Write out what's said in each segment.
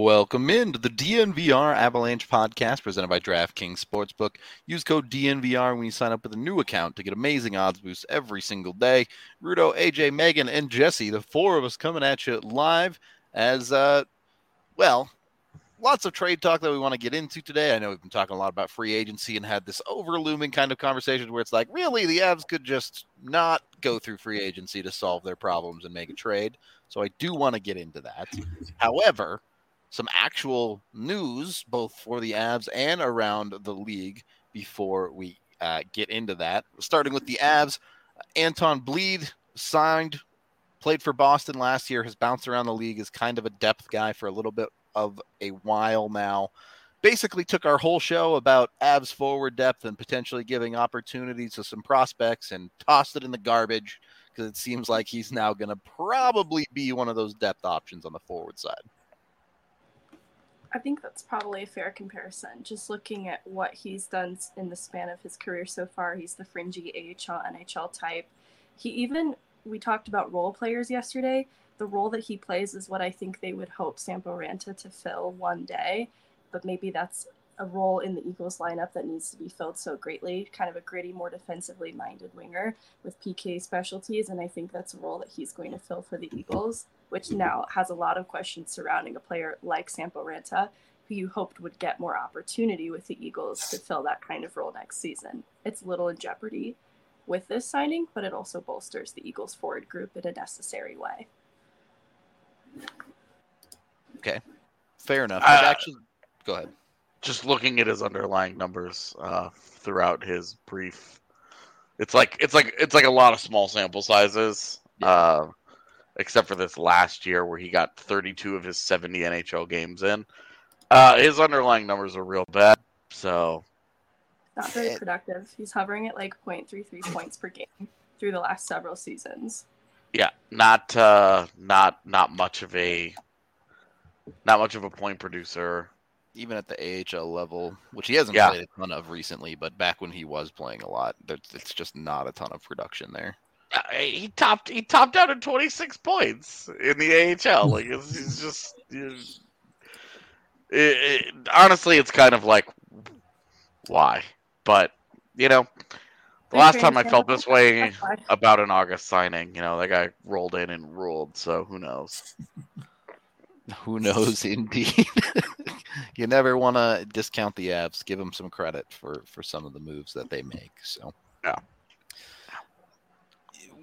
Welcome into the DNVR Avalanche podcast presented by DraftKings Sportsbook. Use code DNVR when you sign up with a new account to get amazing odds boosts every single day. Rudo, AJ, Megan, and Jesse, the four of us coming at you live as, uh, well, lots of trade talk that we want to get into today. I know we've been talking a lot about free agency and had this overlooming kind of conversation where it's like, really, the Avs could just not go through free agency to solve their problems and make a trade. So I do want to get into that. However, some actual news both for the Avs and around the league before we uh, get into that. Starting with the Avs, Anton Blidh signed, played for Boston last year, has bounced around the league, is kind of a depth guy for a little bit of a while now. Basically, took our whole show about Avs forward depth and potentially giving opportunities to some prospects and tossed it in the garbage because it seems like he's now going to probably be one of those depth options on the forward side. I think that's probably a fair comparison. Just looking at what he's done in the span of his career so far, he's the fringy AHL, NHL type. He even, we talked about role players yesterday. The role that he plays is what I think they would hope Sampo Ranta to fill one day, but maybe that's a role in the Eagles lineup that needs to be filled so greatly, kind of a gritty, more defensively minded winger with PK specialties. And I think that's a role that he's going to fill for the Eagles which now has a lot of questions surrounding a player like Sampo Ranta, who you hoped would get more opportunity with the Eagles to fill that kind of role next season. It's little in jeopardy with this signing, but it also bolsters the Eagles forward group in a necessary way. Okay, fair enough. Uh, actually, go ahead. Just looking at his underlying numbers uh, throughout his brief, it's like it's like it's like a lot of small sample sizes. Yeah. Uh, except for this last year where he got 32 of his 70 NHL games in. Uh, his underlying numbers are real bad, so not very productive. He's hovering at like 0.33 points per game through the last several seasons. Yeah, not uh, not not much of a not much of a point producer. Even at the AHL level, which he hasn't yeah. played a ton of recently, but back when he was playing a lot, it's just not a ton of production there. He topped he topped out at 26 points in the AHL. Like it's, it's just it, it, honestly, it's kind of like why, but you know, the last time I felt this way about an August signing, you know, that guy rolled in and ruled. So who knows? Who knows, indeed. you never want to discount the Avs. Give them some credit for for some of the moves that they make. So yeah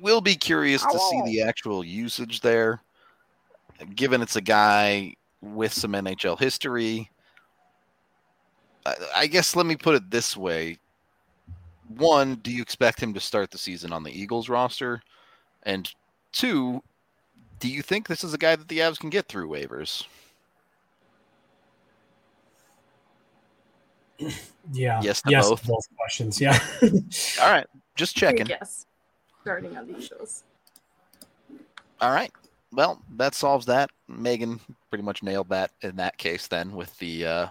will be curious to see the actual usage there, given it's a guy with some NHL history. I, I guess let me put it this way. One, do you expect him to start the season on the Eagles roster? And two, do you think this is a guy that the Avs can get through waivers? Yeah. Yes to yes both. To both questions. Yeah. All right. Just checking. Yes starting on these shows. All right. Well, that solves that. Megan pretty much nailed that in that case then with the uh,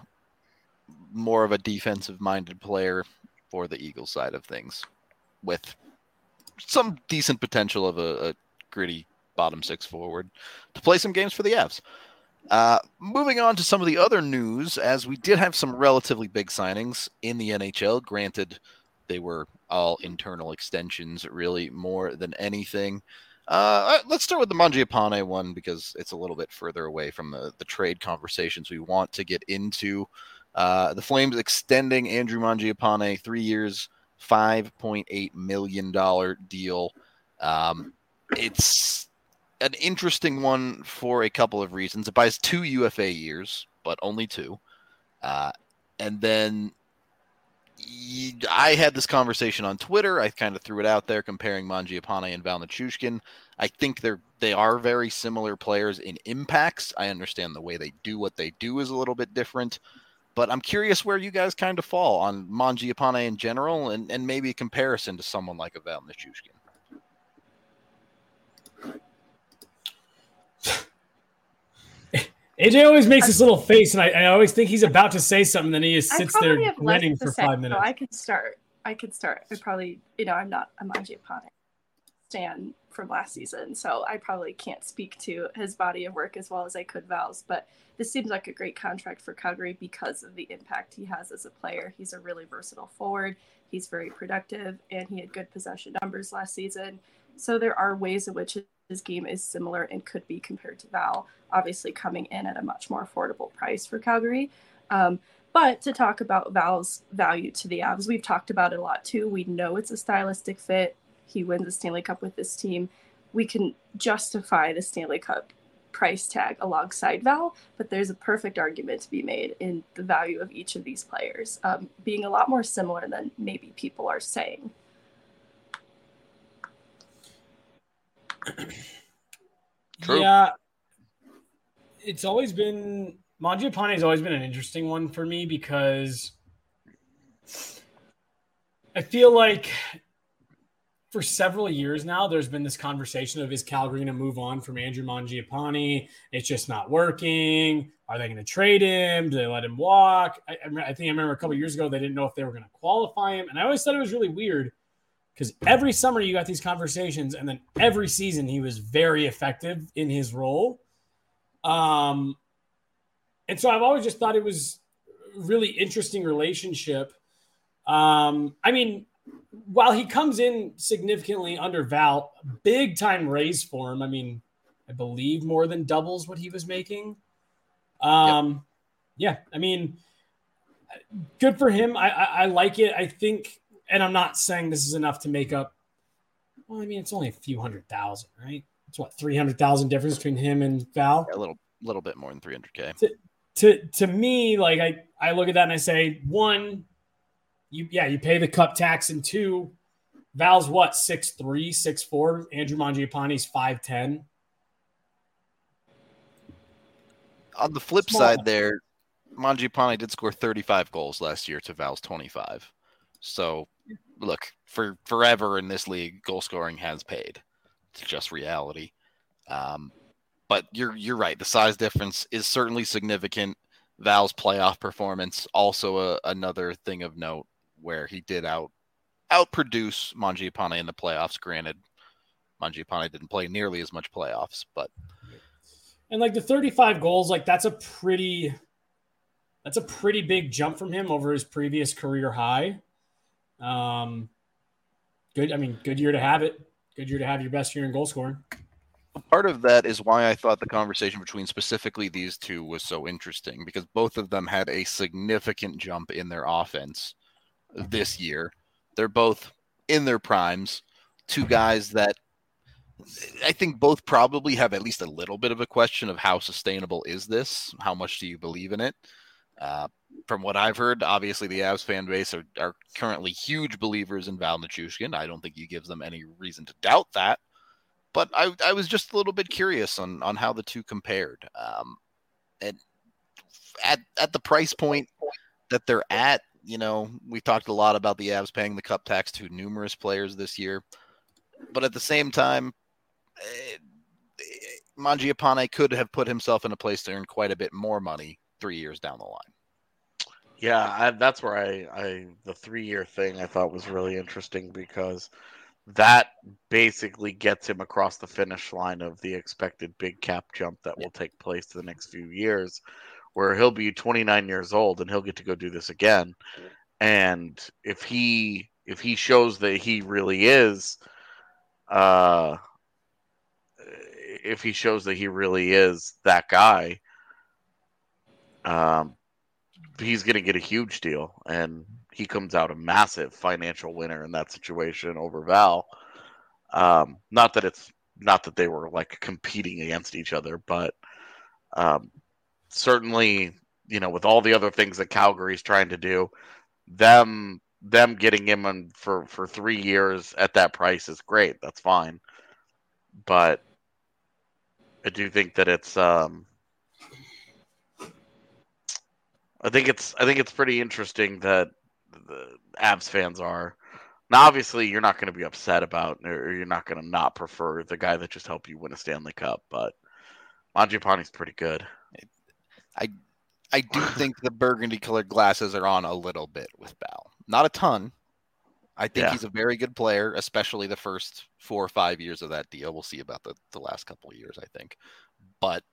more of a defensive minded player for the Eagles side of things with some decent potential of a, a gritty bottom six forward to play some games for the Avs. Uh, moving on to some of the other news, as we did have some relatively big signings in the NHL. Granted, they were all internal extensions, really, more than anything. Uh, let's start with the Mangiapane one because it's a little bit further away from the, the trade conversations we want to get into. Uh, the Flames extending Andrew Mangiapane three years, $5.8 million deal. Um, it's an interesting one for a couple of reasons. It buys two UFA years, but only two. Uh, and then I had this conversation on Twitter. I kind of threw it out there comparing Mangiapane and Val Nichushkin. I think they're they are very similar players in impacts. I understand the way they do what they do is a little bit different, but I'm curious where you guys kind of fall on Mangiapane in general, and, and maybe a comparison to someone like a Val Nichushkin. AJ always makes this little face, and I, I, always think he's about to say something. Then he just sits there grinning for five minutes. So I can start. I can start. I probably, you know, I'm not a Mangiapane Stan from last season, so I probably can't speak to his body of work as well as I could Val's. But this seems like a great contract for Calgary because of the impact he has as a player. He's a really versatile forward. He's very productive, and he had good possession numbers last season. So there are ways in which his game is similar and could be compared to Val. Obviously, coming in at a much more affordable price for Calgary. Um, but to talk about Val's value to the Avs, we've talked about it a lot too. We know it's a stylistic fit. He wins the Stanley Cup with this team. We can justify the Stanley Cup price tag alongside Val, but there's a perfect argument to be made in the value of each of these players um, being a lot more similar than maybe people are saying. True. Yeah, it's always been Mangiapane has always been an interesting one for me because I feel like for several years now, there's been this conversation of is Calgary going to move on from Andrew Mangiapane? It's just not working. Are they going to trade him? Do they let him walk? I, I think I remember a couple years ago they didn't know if they were going to qualify him, and I always thought it was really weird because every summer you got these conversations, and then every season he was very effective in his role. Um, and so I've always just thought it was really interesting relationship. Um, I mean, while he comes in significantly under Val, big time raise for him. I mean, I believe more than doubles what he was making. Um, yep. yeah, I mean, good for him. I, I, I like it. I think, and I'm not saying this is enough to make up. Well, I mean, it's only a few hundred thousand, right? It's what three hundred thousand difference between him and Val. A little, little bit more than three hundred k. To, to me, like I I look at that and I say, one, you yeah, you pay the cup tax, and two, Val's what six three, six four. Andrew Mangiapane's five ten. On the flip Small. side, there, Mangiapane did score 35 goals last year to Val's 25. So, look, for forever in this league, goal scoring has paid. It's just reality. Um, but you're you're right. The size difference is certainly significant. Val's playoff performance also a, another thing of note where he did out outproduce Mangiapane in the playoffs. Granted, Mangiapane didn't play nearly as much playoffs, but and like the 35 goals, like that's a pretty that's a pretty big jump from him over his previous career high. Um, good. I mean, good year to have it. Good year to have your best year in goal scoring. Part of that is why I thought the conversation between specifically these two was so interesting because both of them had a significant jump in their offense this year. They're both in their primes, two guys that I think both probably have at least a little bit of a question of how sustainable is this? How much do you believe in it? Uh, from what I've heard, obviously the Avs fan base are, are currently huge believers in Val Nichushkin. I don't think he gives them any reason to doubt that. But I, I was just a little bit curious on, on how the two compared. Um, and at, at the price point that they're at, you know, we talked a lot about the Avs paying the cup tax to numerous players this year. But at the same time, eh, Mangiapane could have put himself in a place to earn quite a bit more money three years down the line. Yeah, I, that's where I, I the three year thing I thought was really interesting because that basically gets him across the finish line of the expected big cap jump that will take place the next few years, where he'll be 29 years old and he'll get to go do this again. And if he if he shows that he really is, uh, if he shows that he really is that guy, um, he's going to get a huge deal, and he comes out a massive financial winner in that situation over Val. Um, not that it's not that they were like competing against each other, but um, certainly, you know, with all the other things that Calgary's trying to do, them them getting him on for for three years at that price is great. That's fine, but I do think that it's um, I think it's I think it's pretty interesting that the Avs fans are. Now, obviously, you're not going to be upset about, or you're not going to not prefer the guy that just helped you win a Stanley Cup, but Mangiapane's pretty good. I I do think the burgundy colored glasses are on a little bit with Val. Not a ton, I think Yeah. he's a very good player, especially the first four or five years of that deal. We'll see about the, the last couple of years, I think. But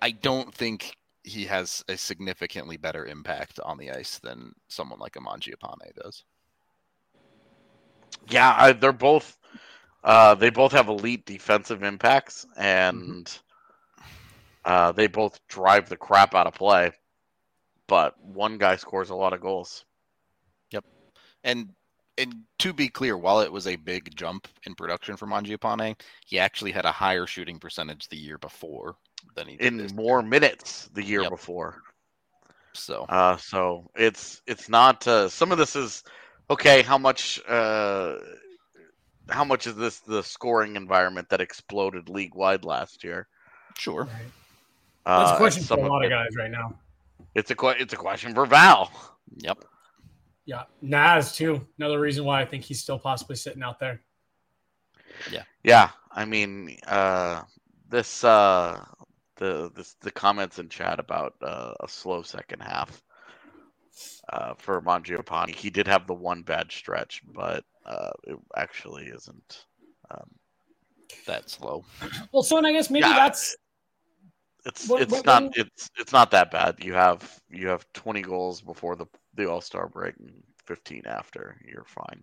I don't think he has a significantly better impact on the ice than someone like a Mangiapane does. Yeah, I, they're both. Uh, they both have elite defensive impacts, and uh, they both drive the crap out of play. But one guy scores a lot of goals. Yep, and and to be clear, while it was a big jump in production for Mangiapane, he actually had a higher shooting percentage the year before than he did in this more year. minutes the year Yep. before. So Uh, so it's it's not. Uh, some of this is okay. How much? Uh, how much is this the scoring environment that exploded league wide last year? sure. Right. Uh, That's a question for a lot of it- guys right now. It's a que- it's a question for Val. Yep. Yeah, Nas too. Another reason why I think he's still possibly sitting out there. Yeah. Yeah, I mean, uh, this uh, the this the comments in chat about uh, a slow second half uh, for Mangiapane. He did have the one bad stretch, but uh, it actually isn't. Um, That slow. Well, so and I guess maybe Yeah, that's it's What- it's what- not when- it's it's not that bad. You have you have 20 goals before the the All Star break and 15 after. You're fine.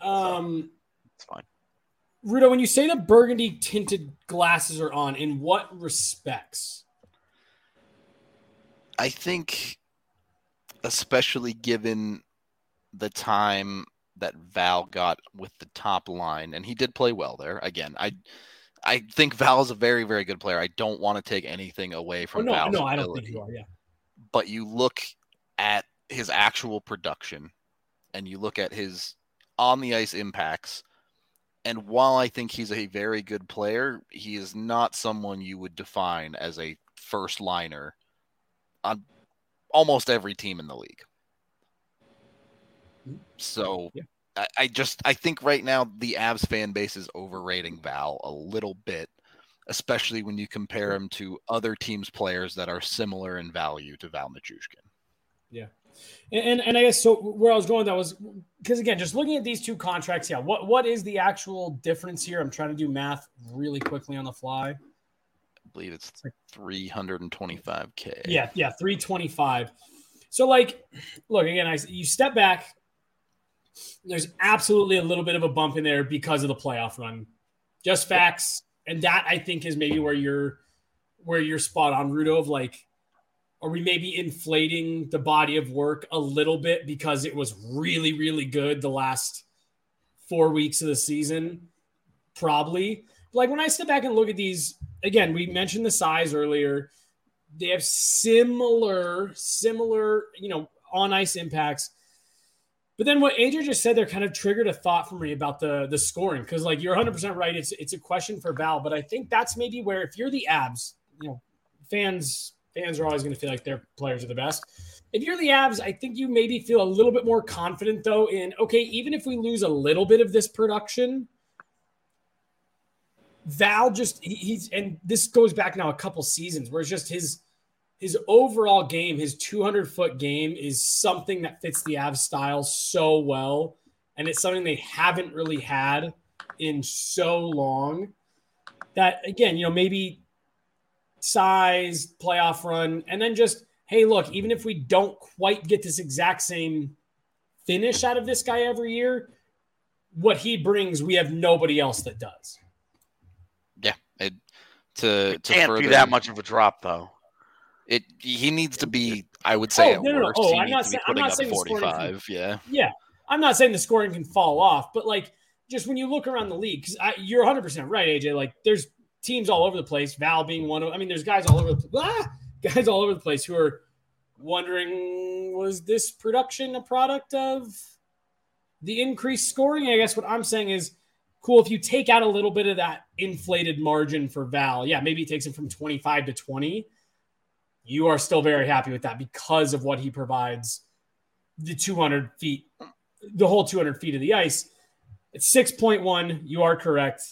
um It's fine. Rudo, when you say the burgundy tinted glasses are on, in what respects? I think, especially given the time that Val got with the top line, and he did play well there. Again, I I think Val is a very, very good player. I don't want to take anything away Oh, from no, Val's no, I don't think you are. Yeah. but you look at his actual production, and you look at his on the ice impacts. And while I think he's a very good player, he is not someone you would define as a first liner on almost every team in the league. Hmm. So Yeah. I, I just I think right now the Avs fan base is overrating Val a little bit, especially when you compare him to other teams' players that are similar in value to Val Nichushkin. And, and and I guess so. Where I was going, that was because again, just looking at these two contracts, yeah. What what is the actual difference here? I'm trying to do math really quickly on the fly. I believe it's 325k. Yeah, yeah, 325. So like, look again. I you step back. There's absolutely a little bit of a bump in there because of the playoff run. Just facts, and that I think is maybe where you're where you're spot on, Rudo. Of like, are we maybe inflating the body of work a little bit because it was really really good the last four weeks of the season? Probably. Like when I step back and look at these again, we mentioned the size earlier they have similar similar you know on ice impacts but then what Adrian just said there kind of triggered a thought for me about the the scoring because like you're 100% right it's it's a question for Val but I think that's maybe where if you're the Avs you know fans fans are always going to feel like their players are the best if you're the Avs I think you maybe feel a little bit more confident though in okay even if we lose a little bit of this production Val just he- he's and this goes back now a couple seasons where it's just his his overall game, his 200 foot game is something that fits the Avs style so well, and it's something they haven't really had in so long. That again, you know, maybe size, playoff run, and then just hey, look, even if we don't quite get this exact same finish out of this guy every year, what he brings, we have nobody else that does. Yeah. It, to to Can't further, be that much of a drop though. It he needs to be. I would oh, say Oh, no, no, no. Oh, I'm not to be saying- I'm not saying the scoring can- 45. Yeah. Yeah, I'm not saying the scoring can fall off, but like just when you look around the league, because you're 100 percent right, AJ. Like there's teams all over the place. Val being one of. I mean, there's guys all over the ah, guys all over the place who are wondering was this production a product of the increased scoring? I guess what I'm saying is cool if you take out a little bit of that inflated margin for Val. Yeah, maybe it takes him from 25 to 20. You are still very happy with that because of what he provides the 200 feet, the whole 200 feet of the ice. It's 6.1. You are correct.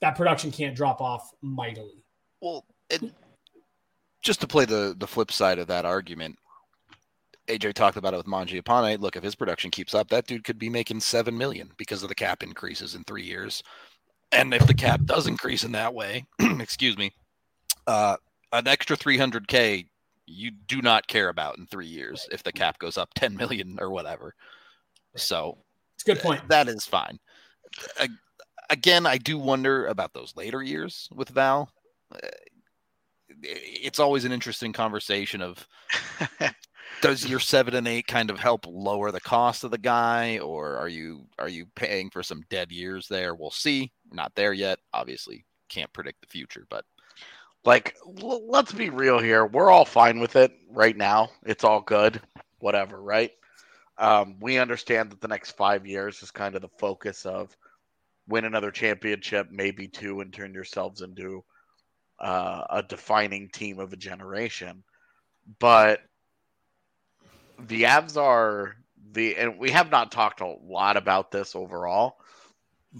That production can't drop off mightily. Well, it, just to play the the flip side of that argument, AJ talked about it with Mangiapane. Look, if his production keeps up, that dude could be making seven million because of the cap increases in three years. And if the cap does increase in that way, excuse me, uh, an extra 300k you do not care about in three years if the cap goes up 10 million or whatever. So it's a good point. That is fine. Again, I do wonder about those later years with Val. Uh, it's always an interesting conversation of does your seven and eight kind of help lower the cost of the guy, or are you are you paying for some dead years there? We'll see. not there yet. Obviously, can't predict the future, but like l- let's be real here. We're all fine with it right now. It's all good. Whatever, right? Um, we understand that the next five years is kind of the focus of win another championship, maybe two, and turn yourselves into uh, a defining team of a generation. But the Avs are the, and we have not talked a lot about this overall,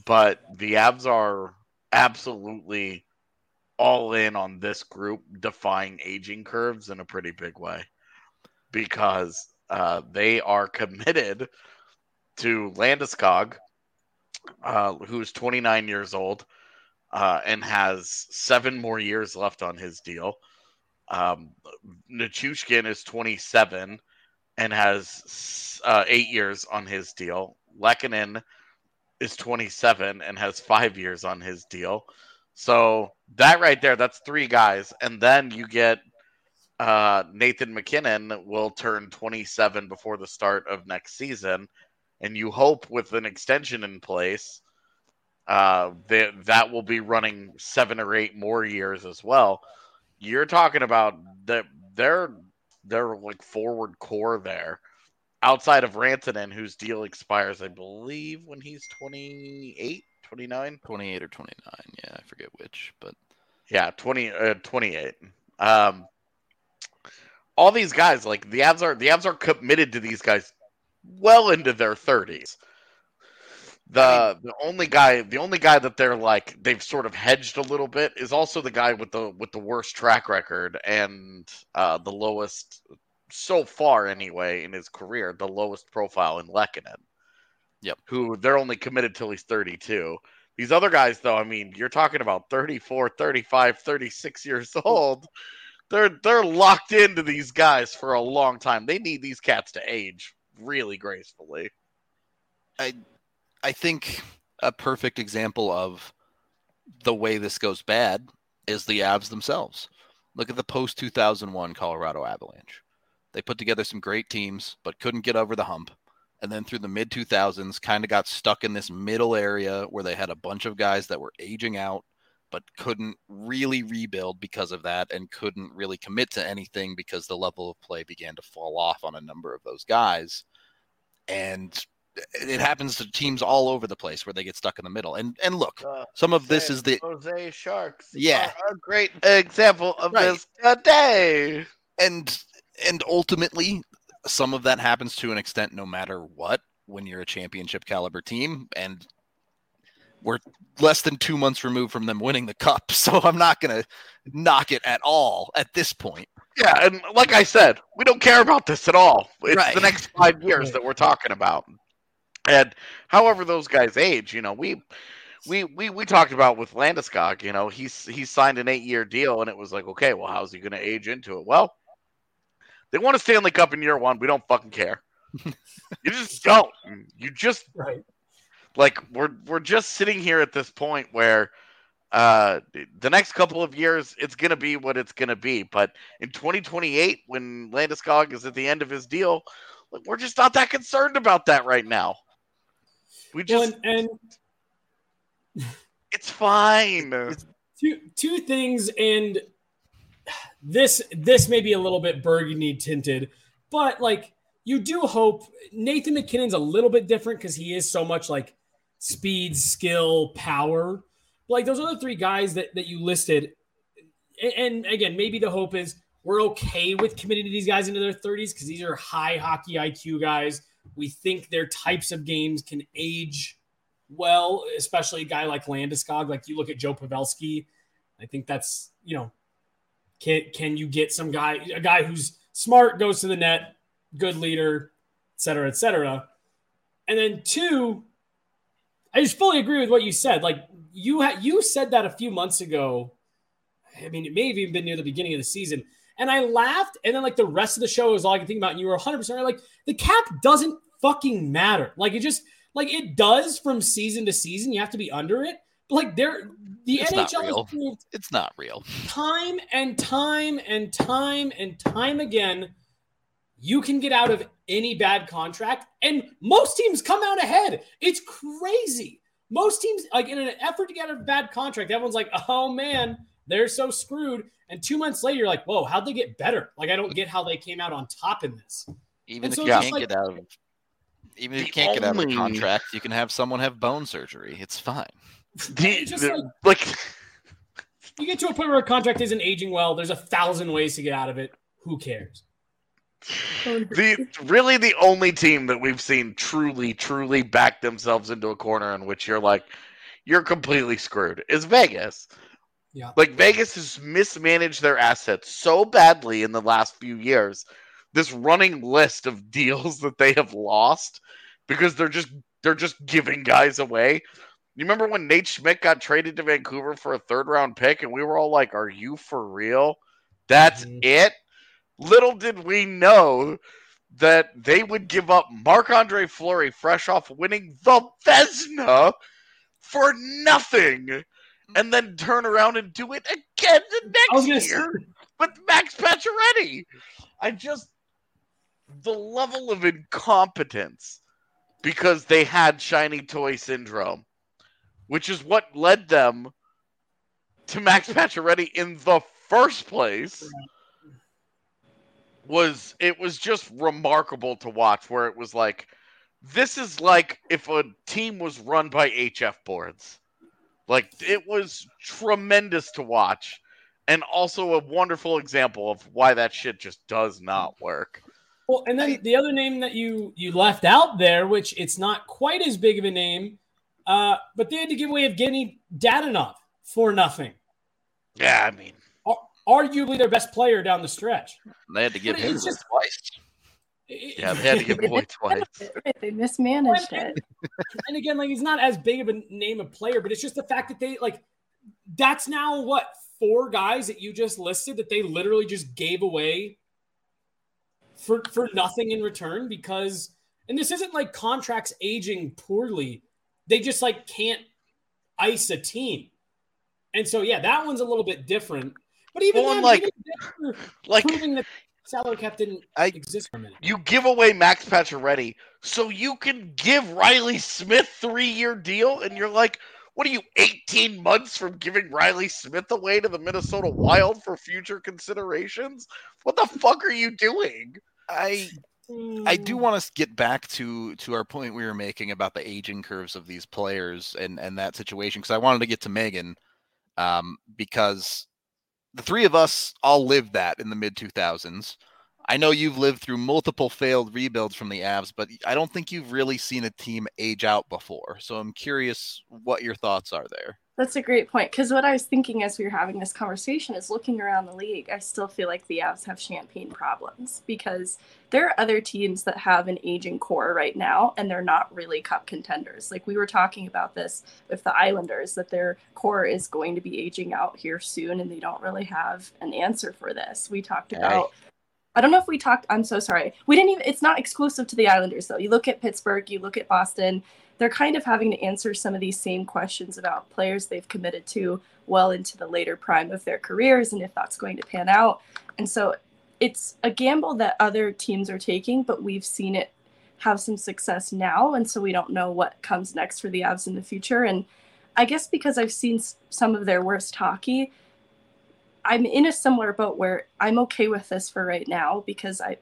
but the Avs are absolutely all in on this group defying aging curves in a pretty big way because uh, they are committed to Landeskog, uh, who's 29 years old uh, and has seven more years left on his deal. Um, is 27 and has uh, eight years on his deal. Lehkonen is 27 and has five years on his deal. So that right there, that's three guys. And then you get uh, Nathan MacKinnon will turn 27 before the start of next season. And you hope with an extension in place uh, that that will be running seven or eight more years as well. You're talking about that they're they're like forward core there. Outside of Rantanen, whose deal expires, I believe, when he's 28, 29? 28 or 29. Yeah, I forget which, but yeah, 20, uh, 28. Um, all these guys, like the Avs are the Avs are committed to these guys well into their 30s. The the only guy the only guy that they're like they've sort of hedged a little bit is also the guy with the with the worst track record and uh, the lowest so far anyway in his career, the lowest profile in Lehkonen. Yep. Who they're only committed till he's 32. These other guys though, I mean, you're talking about 34, 35, 36 years old. They're they're locked into these guys for a long time. They need these cats to age really gracefully. I I think a perfect example of the way this goes bad is the Avs themselves. Look at the post 2001 Colorado Avalanche. They put together some great teams, but couldn't get over the hump. And then through the mid 2000s, kind of got stuck in this middle area where they had a bunch of guys that were aging out, but couldn't really rebuild because of that and couldn't really commit to anything because the level of play began to fall off on a number of those guys. And it happens to teams all over the place where they get stuck in the middle. And and look, uh, some of this is the Jose Sharks. Yeah, a great example of right. this today. And and ultimately, some of that happens to an extent, no matter what, when you're a championship caliber team, and we're less than two months removed from them winning the cup. So I'm not gonna knock it at all at this point. Yeah, and like I said, we don't care about this at all. It's right. the next five years that we're talking about. And however those guys age, you know, we we we we talked about with Landeskog, you know, he's he signed an eight year deal, and it was like, okay, well, how's he going to age into it? Well, they won a Stanley Cup in year one. We don't fucking care. you just don't. You just right. Like we're we're just sitting here at this point where uh the next couple of years it's going to be what it's going to be but in 2028 when Landeskog is at the end of his deal like, we're just not that concerned about that right now we just well, and, and it's fine. two two things, and this this may be a little bit burgundy tinted, but like you do hope Nathan MacKinnon's a little bit different because he is so much like speed, skill, power. Like those other three guys that that you listed, and, and again, maybe the hope is we're okay with committing to these guys into their 30s because these are high hockey IQ guys we think their types of games can age well, especially a guy like Landeskog. Like you look at Joe Pavelski, I think that's you know, can can you get some guy a guy who's smart goes to the net, good leader, et cetera, et cetera. And then two, I just fully agree with what you said. Like you had you said that a few months ago. I mean, it may have even been near the beginning of the season. And I laughed, and then like the rest of the show was all I could think about. And you were 100 percent like the cap doesn't fucking matter. Like it just like it does from season to season. You have to be under it. But like there, the It's not NHL real. has proved It's not real. time and time and time and time again, you can get out of any bad contract, and most teams come out ahead. It's crazy. Most teams, like in an effort to get out of a bad contract, everyone's like, "Oh man, they're so screwed." And two months later, you're like, "Whoa, how'd they get better?" Like I don't get how they came out on top in this. Even And if so you can't like- get out of even if you can't get out of a contract, you can have someone have bone surgery. It's fine. The, just the- like- like You get to a point where a contract isn't aging well. There's a thousand ways to get out of it. Who cares? The really the only team that we've seen truly truly back themselves into a corner in which you're like you're completely screwed is Vegas. Yeah. Like Vegas has mismanaged their assets so badly in the last few years. This running list of deals that they have lost because they're just they're just giving guys away. You remember when Nate Schmidt got traded to Vancouver for a third round pick and we were all like, "Are you for real?" That's Mhm. it. Little did we know that they would give up Marc Andre Fleury fresh off winning the Vezina for nothing and then turn around and do it again the next year say, with Max Pacioretty. I just the level of incompetence because they had shiny toy syndrome, which is what led them to Max Pacioretty in the first place. Was it was just remarkable to watch where it was like this is like if a team was run by HF boards. Like it was tremendous to watch and also a wonderful example of why that shit just does not work. Well, and then I- the other name that you you left out there, which it's not quite as big of a name, uh, but they had to give away Evgeny Dadonov for nothing. Yeah, I mean, Ar- Arguably their best player down the stretch. They had to give But him just- twice. Yeah, they had to give away twice. They mismanaged it. and again, like he's not as big of a name of player, but it's just the fact that they like that's now what four guys that you just listed that they literally just gave away for for nothing in return because and this isn't like contracts aging poorly. They just like can't ice a team. And so yeah, that one's a little bit different. But even Well, then, like- even they're Like proving that salary cap didn't I- exist for a minute. you give away Max Pacioretty so you can give Reilly Smith three-year deal, and you're like, what are you, 18 months from giving Reilly Smith away to the Minnesota Wild for future considerations? What the fuck are you doing? I I do want to get back to to our point we were making about the aging curves of these players and and that situation because I wanted to get to Megan um, because the three of us all lived that in the mid 2000s. I know you've lived through multiple failed rebuilds from the Avs, but I don't think you've really seen a team age out before. So I'm curious what your thoughts are there. That's a great point. Because what I was thinking as we were having this conversation is looking around the league, I still feel like the Avs have champagne problems because there are other teams that have an aging core right now and they're not really cup contenders. Like we were talking about this with the Islanders, that their core is going to be aging out here soon and they don't really have an answer for this. We talked about. I don't know if we talked. I'm so sorry. We didn't even. It's not exclusive to the Islanders, though. You look at Pittsburgh, you look at Boston they're kind of having to answer some of these same questions about players they've committed to well into the later prime of their careers and if that's going to pan out. And so it's a gamble that other teams are taking, but we've seen it have some success now. And so we don't know what comes next for the Avs in the future. And I guess because I've seen some of their worst hockey, I'm in a similar boat where I'm okay with this for right now because I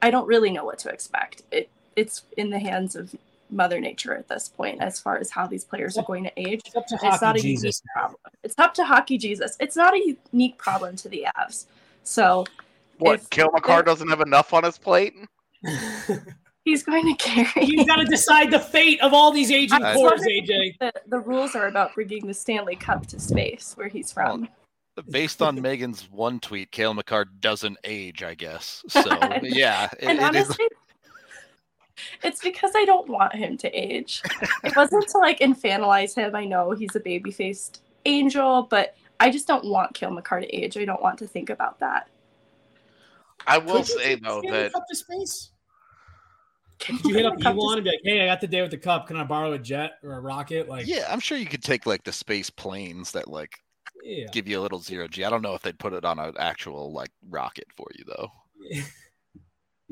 I don't really know what to expect. It it's in the hands of Mother Nature at this point as far as how these players are going to age. It's up to It's hockey not a Jesus. unique problem. It's up to hockey Jesus. It's not a unique problem to the Avs. So What, If Cale Makar doesn't have enough on his plate? he's going to carry. You've got to decide the fate of all these aging cores, AJ. the, the rules are about bringing the Stanley Cup to space where he's from. Based on Megan's one tweet, Cale Makar doesn't age, I guess. So yeah, it, and it is- honestly, it's because I don't want him to age. It wasn't to like infantilize him. I know he's a baby faced angel, but I just don't want Cale Makar to age. I don't want to think about that. I will Could say take though that Cup to space? Did you hit up Elon and be like, "Hey, I got the day with the cup. Can I borrow a jet or a rocket?" Like, yeah, I'm sure you could take like the space planes that like yeah. give you a little zero G. I don't know if they'd put it on an actual like rocket for you though.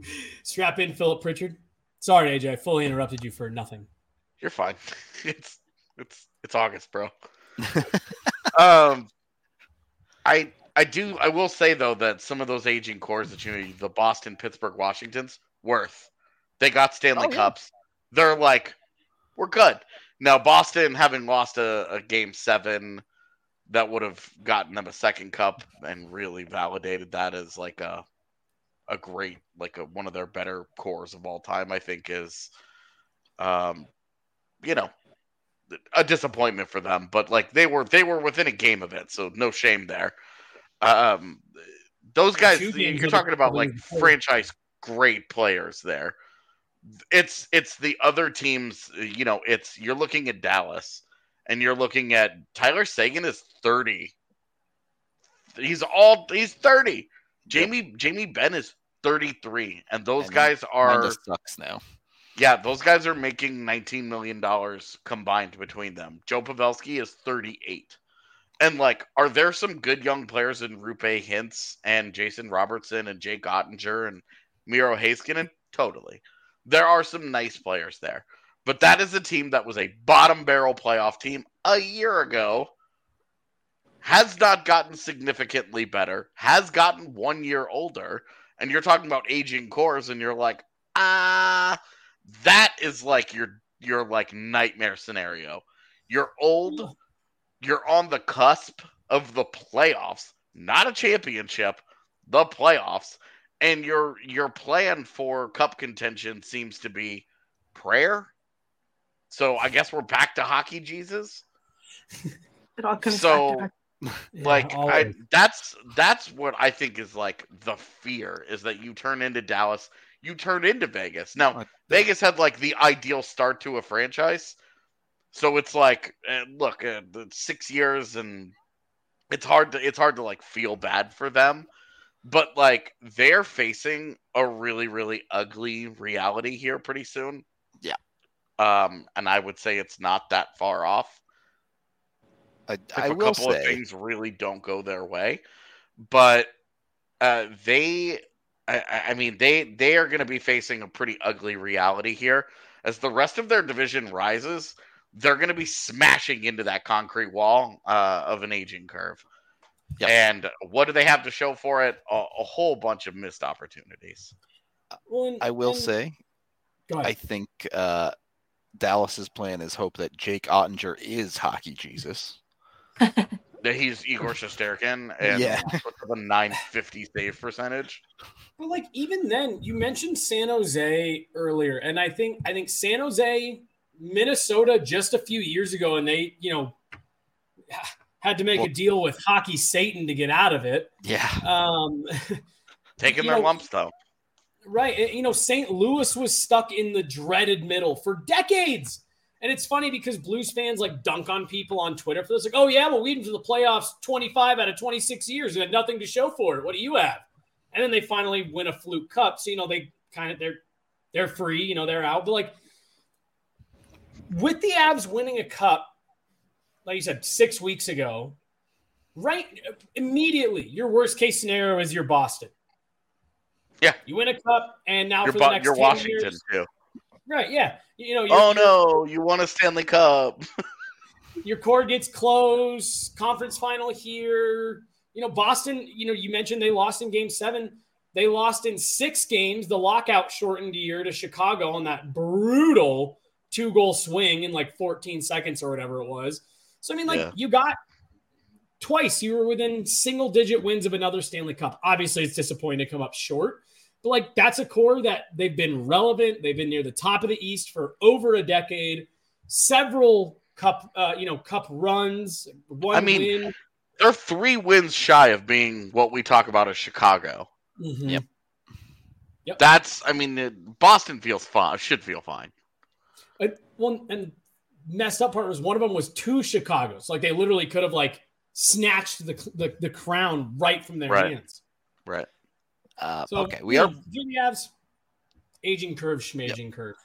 Strap in, Philip Pritchard. Sorry, AJ, I fully interrupted you for nothing. you're fine. It's it's it's August, bro. um, I I do I will say though that some of those aging cores that you know, the Boston, Pittsburgh, Washingtons, worth. They got Stanley Oh, yeah. Cups. They're like, we're good. Now Boston, having lost a, a game seven, that would have gotten them a second cup and really validated that as like a a great like a, one of their better cores of all time. I think is, um, you know, a disappointment for them. But like they were they were within a game of it, so no shame there. Um, those guys, you're talking about like franchise great players there. It's it's the other teams. You know, it's you're looking at Dallas, and you're looking at Tyler Seguin is thirty. He's all he's thirty. Jamie Jamie Benn is thirty three, and those And guys are sucks now. yeah, those guys are making nineteen million dollars combined between them. Joe Pavelski is thirty eight. And like, are there some good young players in Roope Hintz and Jason Robertson and Jake Oettinger and Miro Heiskanen? Totally. There are some nice players there. But that is a team that was a bottom barrel playoff team a year ago. Has not gotten significantly better, has gotten one year older, and you're talking about aging cores, and you're like, ah, that is like your your like nightmare scenario. You're old, you're on the cusp of the playoffs, not a championship, the playoffs, and your your plan for cup contention seems to be prayer. So I guess we're back to hockey Jesus. It all comes So- back to like Yeah, I, that's that's what I think is like the fear is that you turn into Dallas, you turn into Vegas. Now? Vegas had like the ideal start to a franchise, so it's like uh, look, uh, six years and it's hard to it's hard to like feel bad for them, but like they're facing a really really ugly reality here pretty soon. Yeah. Um, and I would say it's not that far off I, if I a will couple of things really don't go their way. But uh, they, I- I, I mean, they they are going to be facing a pretty ugly reality here as the rest of their division rises. They're going to be smashing into that concrete wall uh, of an aging curve. Yep. And what do they have to show for it? A, a whole bunch of missed opportunities. Well, and- I will and- say, I think uh, Dallas's plan is hope that Jake Oettinger is hockey Jesus. That he's Igor Shesterkin and Yeah. puts up a 950 save percentage. But like even then, you mentioned San Jose earlier, and I think I think San Jose, Minnesota, just a few years ago, and they you know had to make Well- a deal with hockey Satan to get out of it. Yeah, Um, Taking their know, lumps though. right, you know St. Louis was stuck in the dreaded middle for decades. And it's funny because Blues fans like dunk on people on Twitter for this. Like, oh yeah, well we went to the playoffs 25 out of 26 years and had nothing to show for it. What do you have? And then they finally win a fluke cup. So you know they kind of they're they're free. You know they're out. But like with the Avs winning a cup, like you said, six weeks ago, right immediately, your worst case scenario is your Boston. Yeah. you win a cup, and now You're, for the next you're 10 Washington years- too. Right? Yeah, you know. You're, Oh no, you won a Stanley Cup. your core gets close, conference final here. You know, Boston, you know, you mentioned they lost in game seven. They lost in six games, the lockout shortened year to Chicago on that brutal two goal swing in like 14 seconds or whatever it was. So, I mean, like, Yeah. you got twice, you were within single digit wins of another Stanley Cup. Obviously, it's disappointing to come up short, but like, that's a core that they've been relevant. They've been near the top of the East for over a decade, several cup, uh, you know, cup runs, one I mean, win. they're three wins shy of being what we talk about as Chicago. Mhm. Yep. That's, I mean, Boston feels fine. Should feel fine. Uh, Well, and messed up part was one of them was two Chicago's. Like they literally could have like snatched the the, the crown right from their Right. hands. Uh, So okay, we you are do the Avs aging curve, schmaging curve.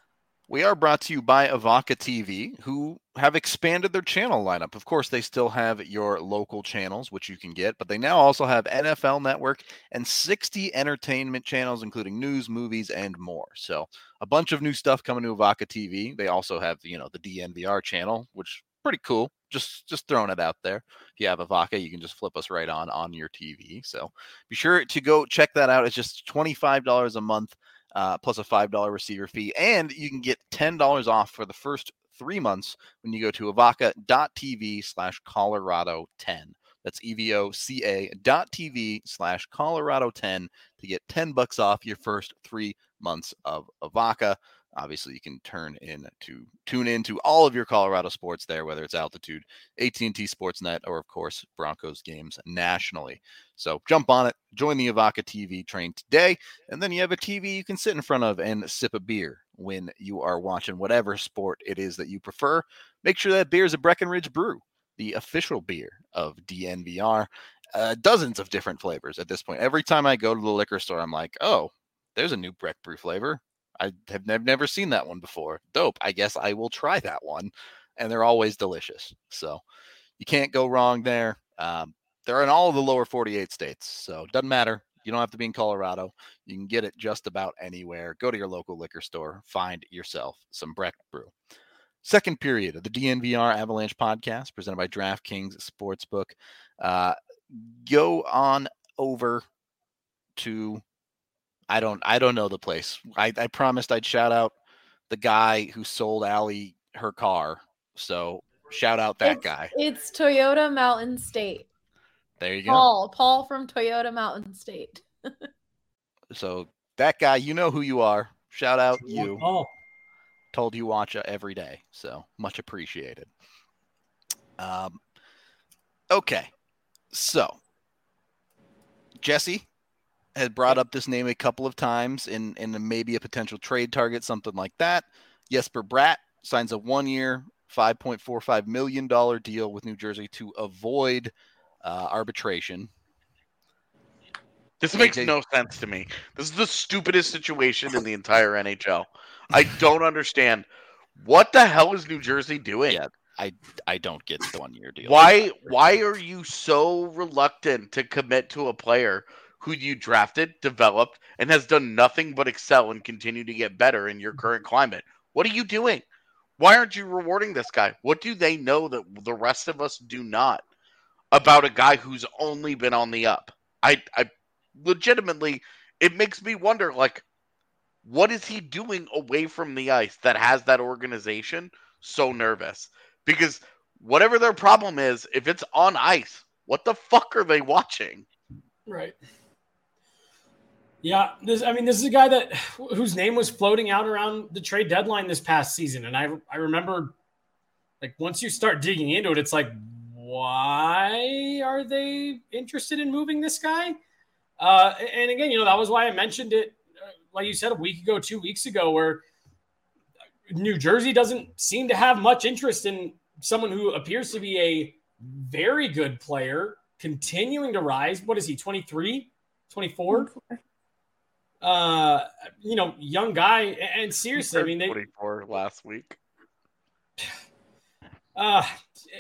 We are brought to you by Evoca TV, who have expanded their channel lineup. Of course, they still have your local channels, which you can get, but they now also have NFL Network and 60 entertainment channels, including news, movies, and more. So, a bunch of new stuff coming to Evoca TV. They also have, you know, the DNVR channel, which pretty cool. Just just throwing it out there. If you have Evoca, you can just flip us right on on your TV. So, be sure to go check that out. It's just $25 a month uh, plus a $5 receiver fee. And you can get $10 off for the first three months when you go to evoca.tv slash Colorado 10. That's E EVOCA dot TV slash Colorado 10 to get 10 bucks off your first three months of Evoca. Obviously, you can turn in to tune in to all of your Colorado sports there, whether it's altitude, AT&T Sportsnet, or of course Broncos games nationally. So jump on it, join the Evoca TV train today, and then you have a TV you can sit in front of and sip a beer when you are watching whatever sport it is that you prefer. Make sure that beer is a Breckenridge Brew, the official beer of DNVR. Uh, dozens of different flavors at this point. Every time I go to the liquor store, I'm like, oh, there's a new Breck Brew flavor. I have nev- never seen that one before. Dope. I guess I will try that one. And they're always delicious. So you can't go wrong there. Um, they're in all the lower 48 states. So it doesn't matter. You don't have to be in Colorado. You can get it just about anywhere. Go to your local liquor store, find yourself some Breck Brew. Second period of the DNVR Avalanche podcast presented by DraftKings Sportsbook. Uh, go on over to I don't I don't know the place. I, I promised I'd shout out the guy who sold Allie her car. So shout out that It's- guy. It's Toyota Mountain State. There you go. Paul, Paul from Toyota Mountain State. So that guy, you know who you are. Shout out you. Oh, Told you watch every day. So much appreciated. Um okay. So Jesse had brought up this name a couple of times in in maybe a potential trade target, something like that. Jesper Bratt signs a one year, $5.45 million deal with New Jersey to avoid uh, arbitration. This makes AJ. no sense to me. This is the stupidest situation in the entire NHL. I don't understand. What the hell is New Jersey doing? Yeah, I don't get the one year deal. Why why are you so reluctant to commit to a player who you drafted, developed, and has done nothing but excel and continue to get better in your current climate? What are you doing? Why aren't you rewarding this guy? What do they know that the rest of us do not about a guy who's only been on the up? I I legitimately it makes me wonder like what is he doing away from the ice that has that organization so nervous? Because whatever their problem is, if it's on ice, what the fuck are they watching? right. Yeah, this. I mean, this is a guy that whose name was floating out around the trade deadline this past season, and I I remember, like, once you start digging into it, it's like, why are they interested in moving this guy? Uh, and again, you know, that was why I mentioned it, uh, like you said, a week ago, two weeks ago, where New Jersey doesn't seem to have much interest in someone who appears to be a very good player, continuing to rise. What is he, 23, 24? Uh, you know, young guy. And seriously, I mean, they, 24 last week. uh,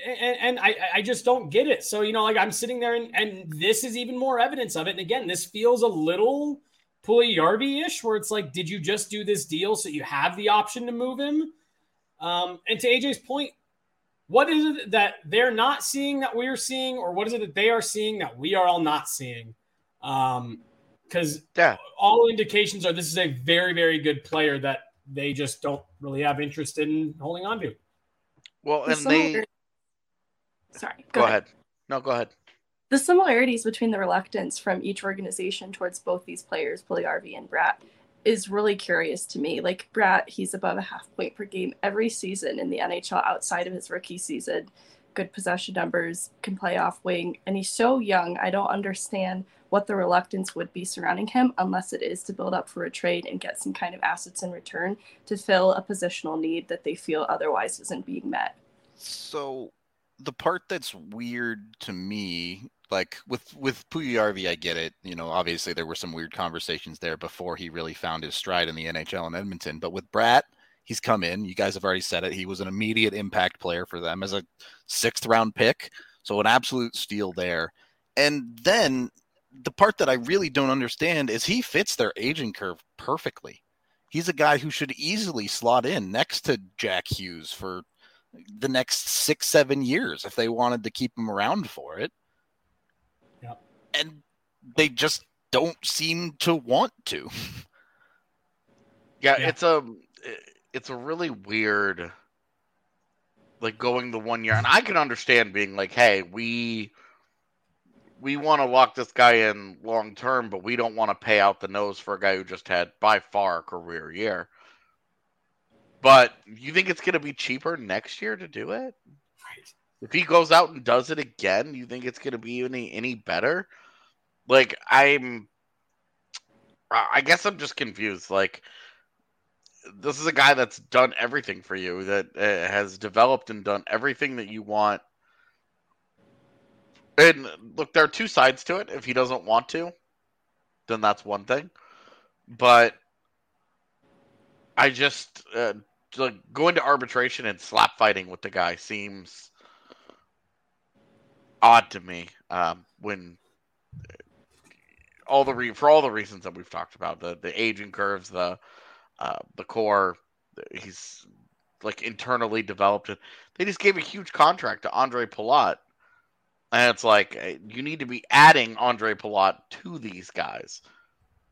and, and I, I just don't get it. So, you know, like I'm sitting there and, and this is even more evidence of it. And again, this feels a little Puljujarvi ish where it's like, did you just do this deal so you have the option to move him? Um, and to AJ's point, what is it that they're not seeing that we're seeing, or what is it that they are seeing that we are all not seeing? Um, because Yeah. all indications are this is a very, very good player that they just don't really have interest in holding on to. Well, The and they Sorry. go ahead. No, go ahead. The similarities between the reluctance from each organization towards both these players, Puljujarvi and Bratt, is really curious to me. Like Bratt, he's above a half point per game every season in the NHL outside of his rookie season. Good possession numbers, can play off wing, and he's so young. I don't understand what the reluctance would be surrounding him unless it is to build up for a trade and get some kind of assets in return to fill a positional need that they feel otherwise isn't being met. So the part that's weird to me, like with with Puljujarvi, I get it. You know, obviously there were some weird conversations there before he really found his stride in the NHL in Edmonton. But with Bratt, he's come in. You guys have already said it. He was an immediate impact player for them as a sixth round pick. So an absolute steal there. And then the part that I really don't understand is he fits their aging curve perfectly. He's a guy who should easily slot in next to Jack Hughes for the next six, seven years if they wanted to keep him around for it. Yep. And they just don't seem to want to. Yeah, Yeah. it's a it's a really weird like going the one year and I can understand being like, hey, we we want to lock this guy in long term, but we don't want to pay out the nose for a guy who just had by far a career year. But you think it's going to be cheaper next year to do it? Right. If he goes out and does it again, you think it's going to be any any better? Like I'm I I guess I'm just confused. Like this is a guy that's done everything for you that uh, has developed and done everything that you want. And look, there are two sides to it. If he doesn't want to, then that's one thing. But I just uh, like going to arbitration and slap fighting with the guy seems odd to me. Um, when all the re- for all the reasons that we've talked about the the aging curves, the uh, the core, he's like internally developed it. They just gave a huge contract to Ondrej Palat, and it's like eh, you need to be adding Ondrej Palat to these guys,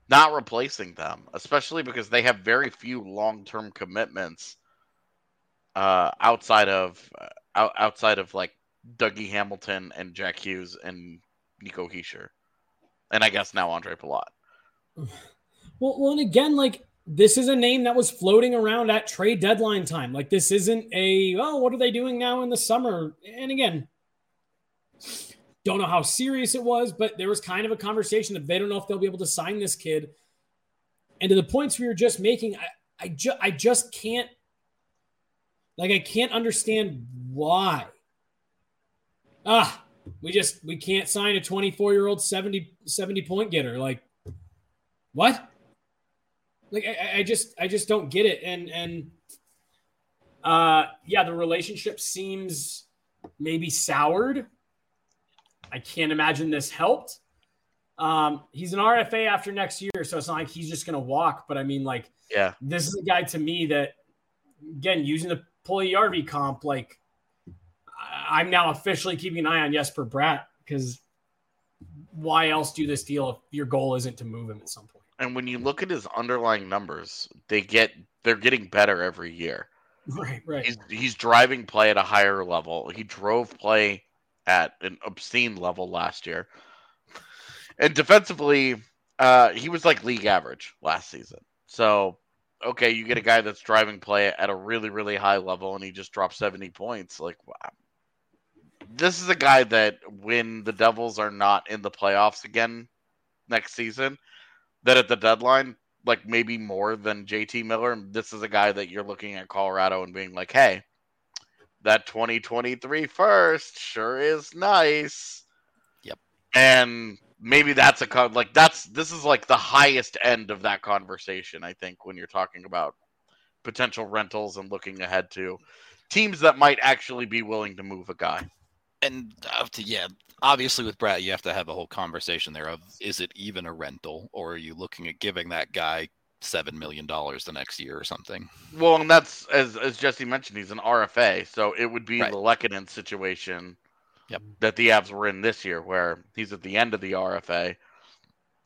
not replacing them, especially because they have very few long term commitments uh, outside of uh, outside of like Dougie Hamilton and Jack Hughes and Nico Hischier, and I guess now Ondrej Palat. Well, well, and again, like this is a name that was floating around at trade deadline time. Like this isn't a oh, what are they doing now in the summer? And again, don't know how serious it was, but there was kind of a conversation that they don't know if they'll be able to sign this kid. And to the points we were just making, I I, ju- I just can't like I can't understand why. Ah, we just we can't sign a 24 year old 70 70 point getter. Like what? Like I, I just I just don't get it. And and uh yeah, the relationship seems maybe soured. I can't imagine this helped. Um, he's an RFA after next year, so it's not like he's just gonna walk. But I mean, like, Yeah. this is a guy to me that, again, using the Puljujarvi comp, like, I'm now officially keeping an eye on Jesper Bratt because why else do this deal if your goal isn't to move him at some point? And when you look at his underlying numbers, they get they're getting better every year. Right, right. He's he's driving play at a higher level. He drove play at an obscene level last year. And defensively, uh, he was like league average last season. So, okay, you get a guy that's driving play at a really, really high level and he just dropped 70 points. Like, wow. This is a guy that when the Devils are not in the playoffs again next season, that at the deadline, like maybe more than JT Miller, this is a guy that you're looking at Colorado and being like, hey, that 2023 first sure is nice. Yep. And maybe that's a con- like that's this is like the highest end of that conversation I think when you're talking about potential rentals and looking ahead to teams that might actually be willing to move a guy. and uh, yeah, obviously with Bratt, you have to have a whole conversation there of is it even a rental or are you looking at giving that guy seven million dollars the next year or something? Well, and that's as as Jesse mentioned, he's an RFA, so it would be Right. the Lehkonen situation Yep. that the Avs were in this year, where he's at the end of the RFA,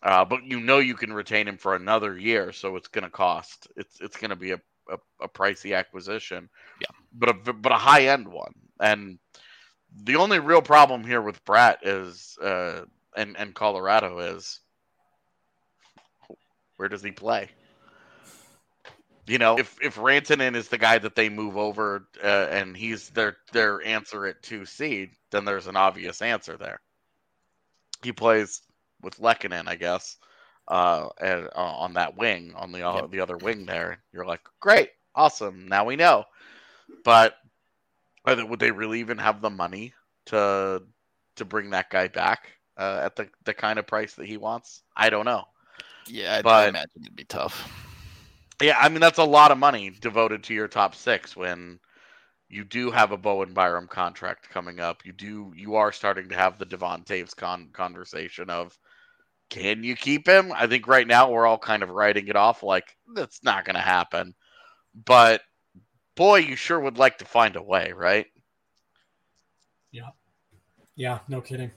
uh, but you know you can retain him for another year, so it's going to cost. It's it's going to be a, a, a pricey acquisition, Yeah. but a but a high end one. And the only real problem here with Bratt is uh, and and Colorado is where does he play? You know, if if Rantanen is the guy that they move over uh, and he's their their answer at two seed, then there's an obvious answer there. He plays with Lehkonen, I guess, uh, and, uh, on that wing, on the uh, Yep. the other wing there. You're like, great, awesome. Now we know. But would they really even have the money to to bring that guy back uh, at the the kind of price that he wants? I don't know. Yeah, I, I But- imagine it'd be tough. Yeah, I mean that's a lot of money devoted to your top six when you do have a Bowen Byram contract coming up. You do you are starting to have the Devon Toews con- conversation of can you keep him? I think right now we're all kind of writing it off like that's not going to happen. But boy, you sure would like to find a way, right? Yeah, Yeah, no kidding.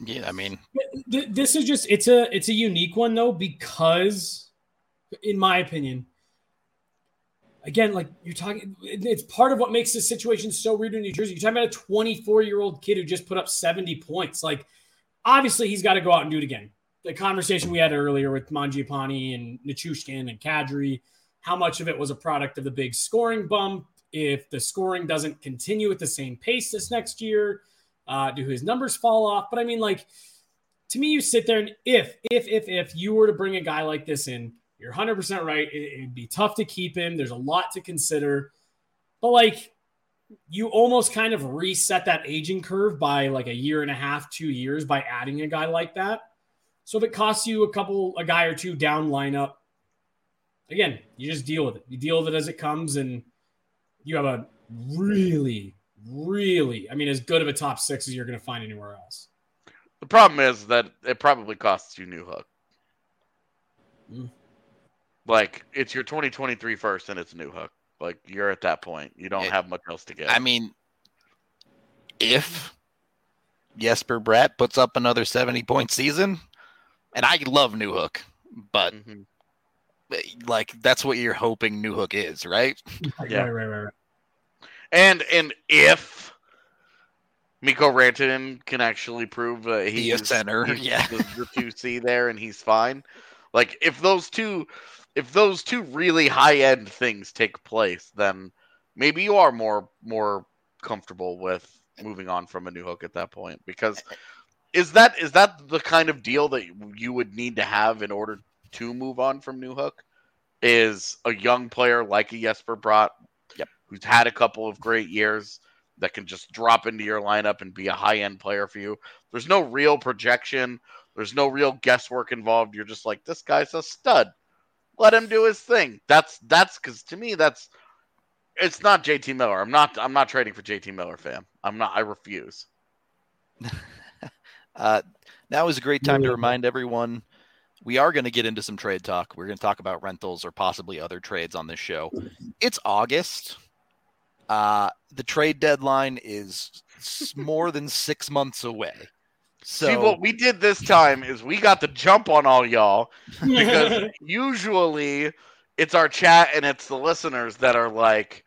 Yeah, I mean, This is just it's a it's a unique one though because, in my opinion, again, like you're talking, it's part of what makes this situation so weird in New Jersey. You're talking about a 24 year old kid who just put up 70 points. Like, obviously, he's got to go out and do it again. The conversation we had earlier with Mangiapane and Nichushkin and Kadri, how much of it was a product of the big scoring bump? If the scoring doesn't continue at the same pace this next year, uh, do his numbers fall off? But I mean, like, to me, you sit there and if, if, if, if you were to bring a guy like this in, you're 100% right. It, it'd be tough to keep him. There's a lot to consider. But like, you almost kind of reset that aging curve by like a year and a half, two years by adding a guy like that. So if it costs you a couple, a guy or two down lineup, again, you just deal with it. You deal with it as it comes, and you have a really, really, I mean, as good of a top six as you're going to find anywhere else. The problem is that it probably costs you Newhook. Mm. Like it's your 2023 first and it's Newhook. Like you're at that point. You don't It- have much else to get. I mean, if Jesper Bratt puts up another 70 point season, and I love Newhook, but Mhm. Like that's what you're hoping Newhook is, right? Yeah. Right, right, right, right. And and if Mikko Rantanen can actually prove uh, he's Be a center, he's yeah. the, the two C there and he's fine. Like if those two, if those two really high end things take place, then maybe you are more more comfortable with moving on from a Newhook at that point. Because is that is that the kind of deal that you would need to have in order to move on from Newhook? Is a young player like a Jesper Bratt, Yep. who's had a couple of great years that can just drop into your lineup and be a high end player for you. There's no real projection. There's no real guesswork involved. You're just like, this guy's a stud. Let him do his thing. That's that's because to me that's it's not JT Miller. I'm not I'm not trading for JT Miller, fam. I'm not. I refuse. Uh, now is a great time to remind everyone we are going to get into some trade talk. We're going to talk about rentals or possibly other trades on this show. It's August. Uh, the trade deadline is more than six months away. So See what we did this time is we got the jump on all y'all because usually it's our chat and it's the listeners that are like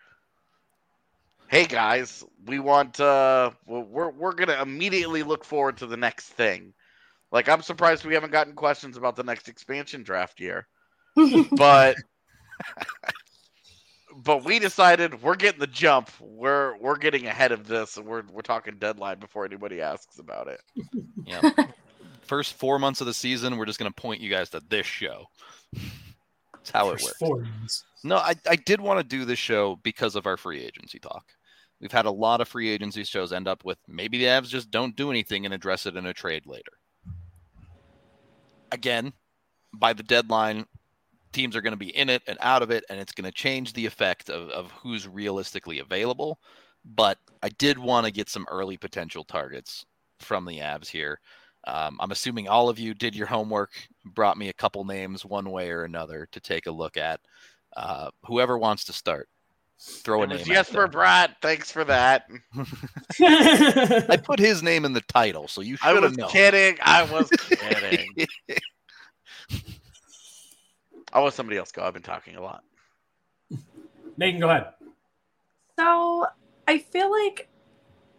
hey guys we want uh we're we're gonna immediately look forward to the next thing like i'm surprised we haven't gotten questions about the next expansion draft year but but we decided we're getting the jump we're we're getting ahead of this and we're we're talking deadline before anybody asks about it yeah. first four months of the season, we're just going to point you guys to this show. That's how it works. four months. No, I, I did want to do this show because of our free agency talk. We've had a lot of free agency shows end up with maybe the Avs just don't do anything and address it in a trade later. Again, by the deadline, teams are going to be in it and out of it, and it's going to change the effect of, of who's realistically available. But I did want to get some early potential targets from the Avs here. Um, I'm assuming all of you did your homework, brought me a couple names one way or another to take a look at. Uh, whoever wants to start, throw a it name. was out jesper there. Bratt. thanks for that I put his name in the title, so you i should was have known. kidding i was kidding I'll let somebody else go. I've been talking a lot. Megan, go ahead. So I feel like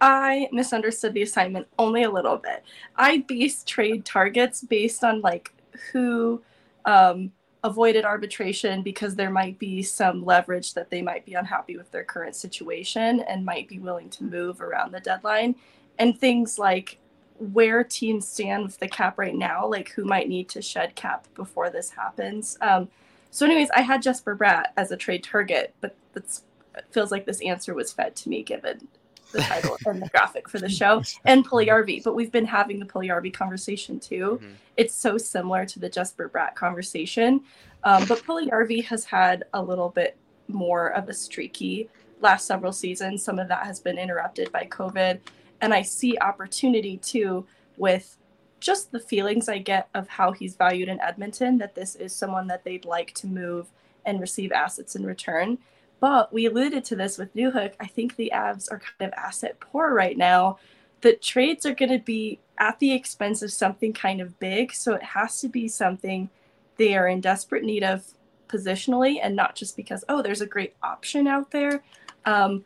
I misunderstood the assignment only a little bit. I base trade targets based on like who um, avoided arbitration because there might be some leverage that they might be unhappy with their current situation and might be willing to move around the deadline. And things like where teams stand with the cap right now, like who might need to shed cap before this happens. Um, so, anyways, I had Jesper Bratt as a trade target, but that's it feels like this answer was fed to me given the title and the graphic for the show and Puljujarvi. But we've been having the Puljujarvi conversation too. Mhm. It's so similar to the Jesper Bratt conversation. Um, but Puljujarvi has had a little bit more of a streaky last several seasons. Some of that has been interrupted by COVID. And I see opportunity too with just the feelings I get of how he's valued in Edmonton, that this is someone that they'd like to move and receive assets in return. But we alluded to this with Newhook. I think the Avs are kind of asset poor right now. The trades are going to be at the expense of something kind of big. So it has to be something they are in desperate need of positionally and not just because, oh, there's a great option out there. Um,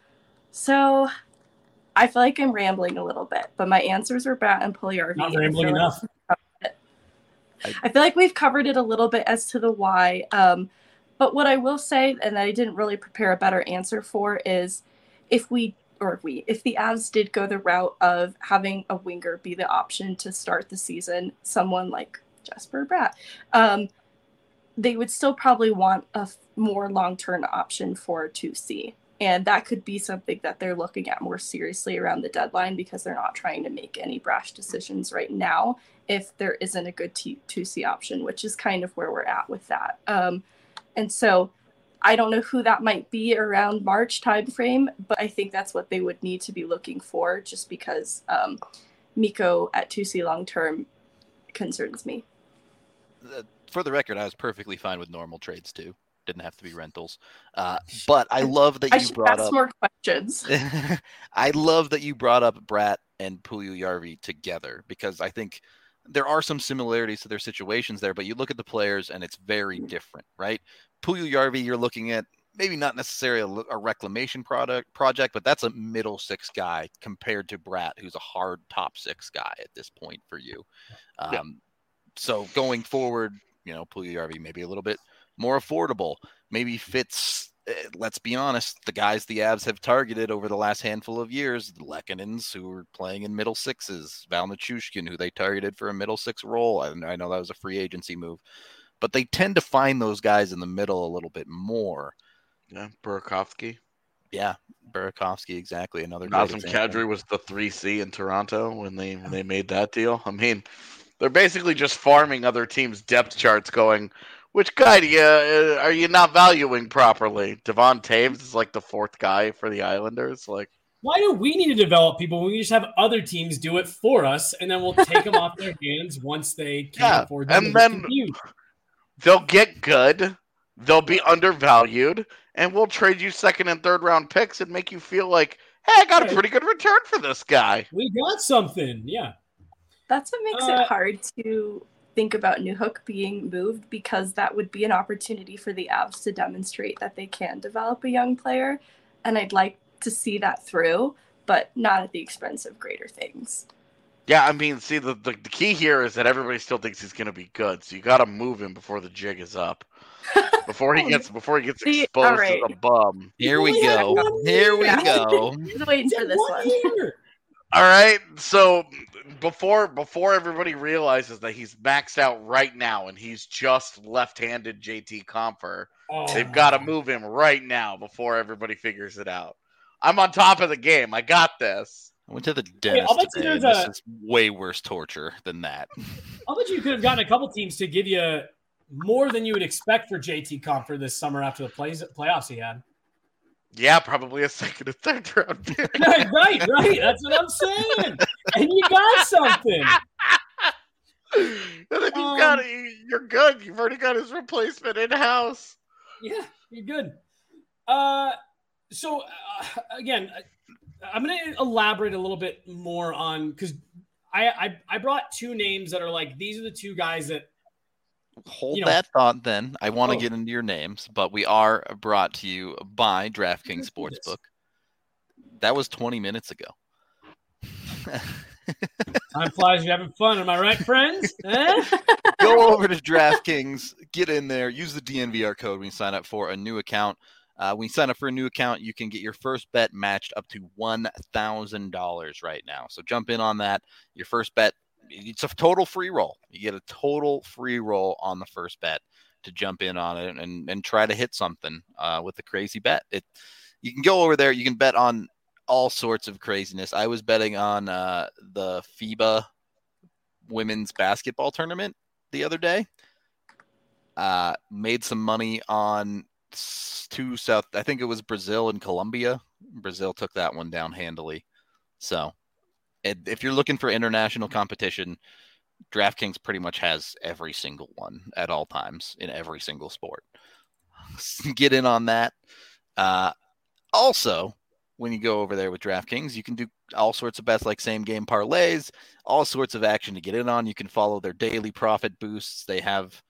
so I feel like I'm rambling a little bit, but my answers were Bratt and Puljujarvi. Not rambling enough. I feel like we've covered it a little bit as to the why. Um, but what I will say, and I didn't really prepare a better answer for, is if we or if we if the Avs did go the route of having a winger be the option to start the season, someone like Jesper Bratt, um, they would still probably want a more long term option for 2C. And that could be something that they're looking at more seriously around the deadline because they're not trying to make any brash decisions right now if there isn't a good T- 2C option, which is kind of where we're at with that. Um, and so I don't know who that might be around March timeframe, but I think that's what they would need to be looking for just because um, Mikko at 2C long term concerns me. Uh, for the record, I was perfectly fine with normal trades too. Didn't have to be rentals. Uh, but I love that I you brought up. more questions. I love that you brought up Bratt and Puljujarvi together because I think there are some similarities to their situations there, but you look at the players and it's very different, right? Puljujarvi, you're looking at maybe not necessarily a, a reclamation product project, but that's a middle six guy compared to Bratt, who's a hard top six guy at this point for you. Um, Yeah. So going forward, you know, Puljujarvi maybe a little bit more affordable, maybe fits. Eh, Let's be honest, the guys the Avs have targeted over the last handful of years, the Lehkonens, who were playing in middle sixes, Val Nichushkin, who they targeted for a middle six role. I, I know that was a free agency move, but they tend to find those guys in the middle a little bit more. Yeah, Burakovsky. Yeah, Burakovsky, exactly. Another Nazem. Kadri was the three C in Toronto when they when they made that deal. I mean, they're basically just farming other teams' depth charts, going, which guy do you uh, are you not valuing properly? Devon Toews is like the fourth guy for the Islanders. Like, Why do we need to develop people when we just have other teams do it for us, and then we'll take them off their hands once they can Yeah, afford them? and then- they'll get good, they'll be undervalued, and we'll trade you second and third round picks and make you feel like, hey, I got a pretty good return for this guy. we got something. Yeah, That's what makes Uh, it hard to think about Newhook being moved because that would be an opportunity for the Avs to demonstrate that they can develop a young player. And I'd like to see that through, but not at the expense of greater things. Yeah, I mean, see, the, the, the key here is that everybody still thinks he's going to be good, so you got to move him before the jig is up, before he gets before he gets See, exposed alright. as a bum. Here we We go. Here we go. I was waiting for this One one. year. All right, so before before everybody realizes that he's maxed out right now and he's just left-handed JT Compher, Oh. they've got to move him right now before everybody figures it out. I'm on top of the game. I got this. I went to the I'll dentist bet you today. and This a- is way worse torture than that. I'll bet you could have gotten a couple teams to give you more than you would expect for JT Compher this summer after the plays, playoffs he had. Yeah, probably a second or third round pick. right, right. That's what I'm saying. And you got something. and then you've Um, got you're good. You've already got his replacement in house. Yeah, you're good. Uh, so uh, again, I- I'm going to elaborate a little bit more on because I, I I brought two names that are like these are the two guys that Hold You know- that thought then. I want to Oh. get into your names, but we are brought to you by DraftKings Let's do this. Sportsbook. That was 20 minutes ago. Time flies, you're having fun. Am I right, friends? Eh? Go over to DraftKings, get in there, use the DNVR code when you sign up for a new account. Uh, when you sign up for a new account, you can get your first bet matched up to $1,000 right now. So jump in on that. Your first bet, it's a total free roll. You get a total free roll on the first bet to jump in on it and, and try to hit something uh, with the crazy bet. It you can go over there. You can bet on all sorts of craziness. I was betting on uh, the FIBA women's basketball tournament the other day. Uh, made some money on two South. I think it was Brazil and Colombia. Brazil took that one down handily. So, if you're looking for international competition, DraftKings pretty much has every single one at all times in every single sport. Get in on that. Uh, also, when you go over there with DraftKings, you can do all sorts of bets like same game parlays, all sorts of action to get in on. You can follow their daily profit boosts. They have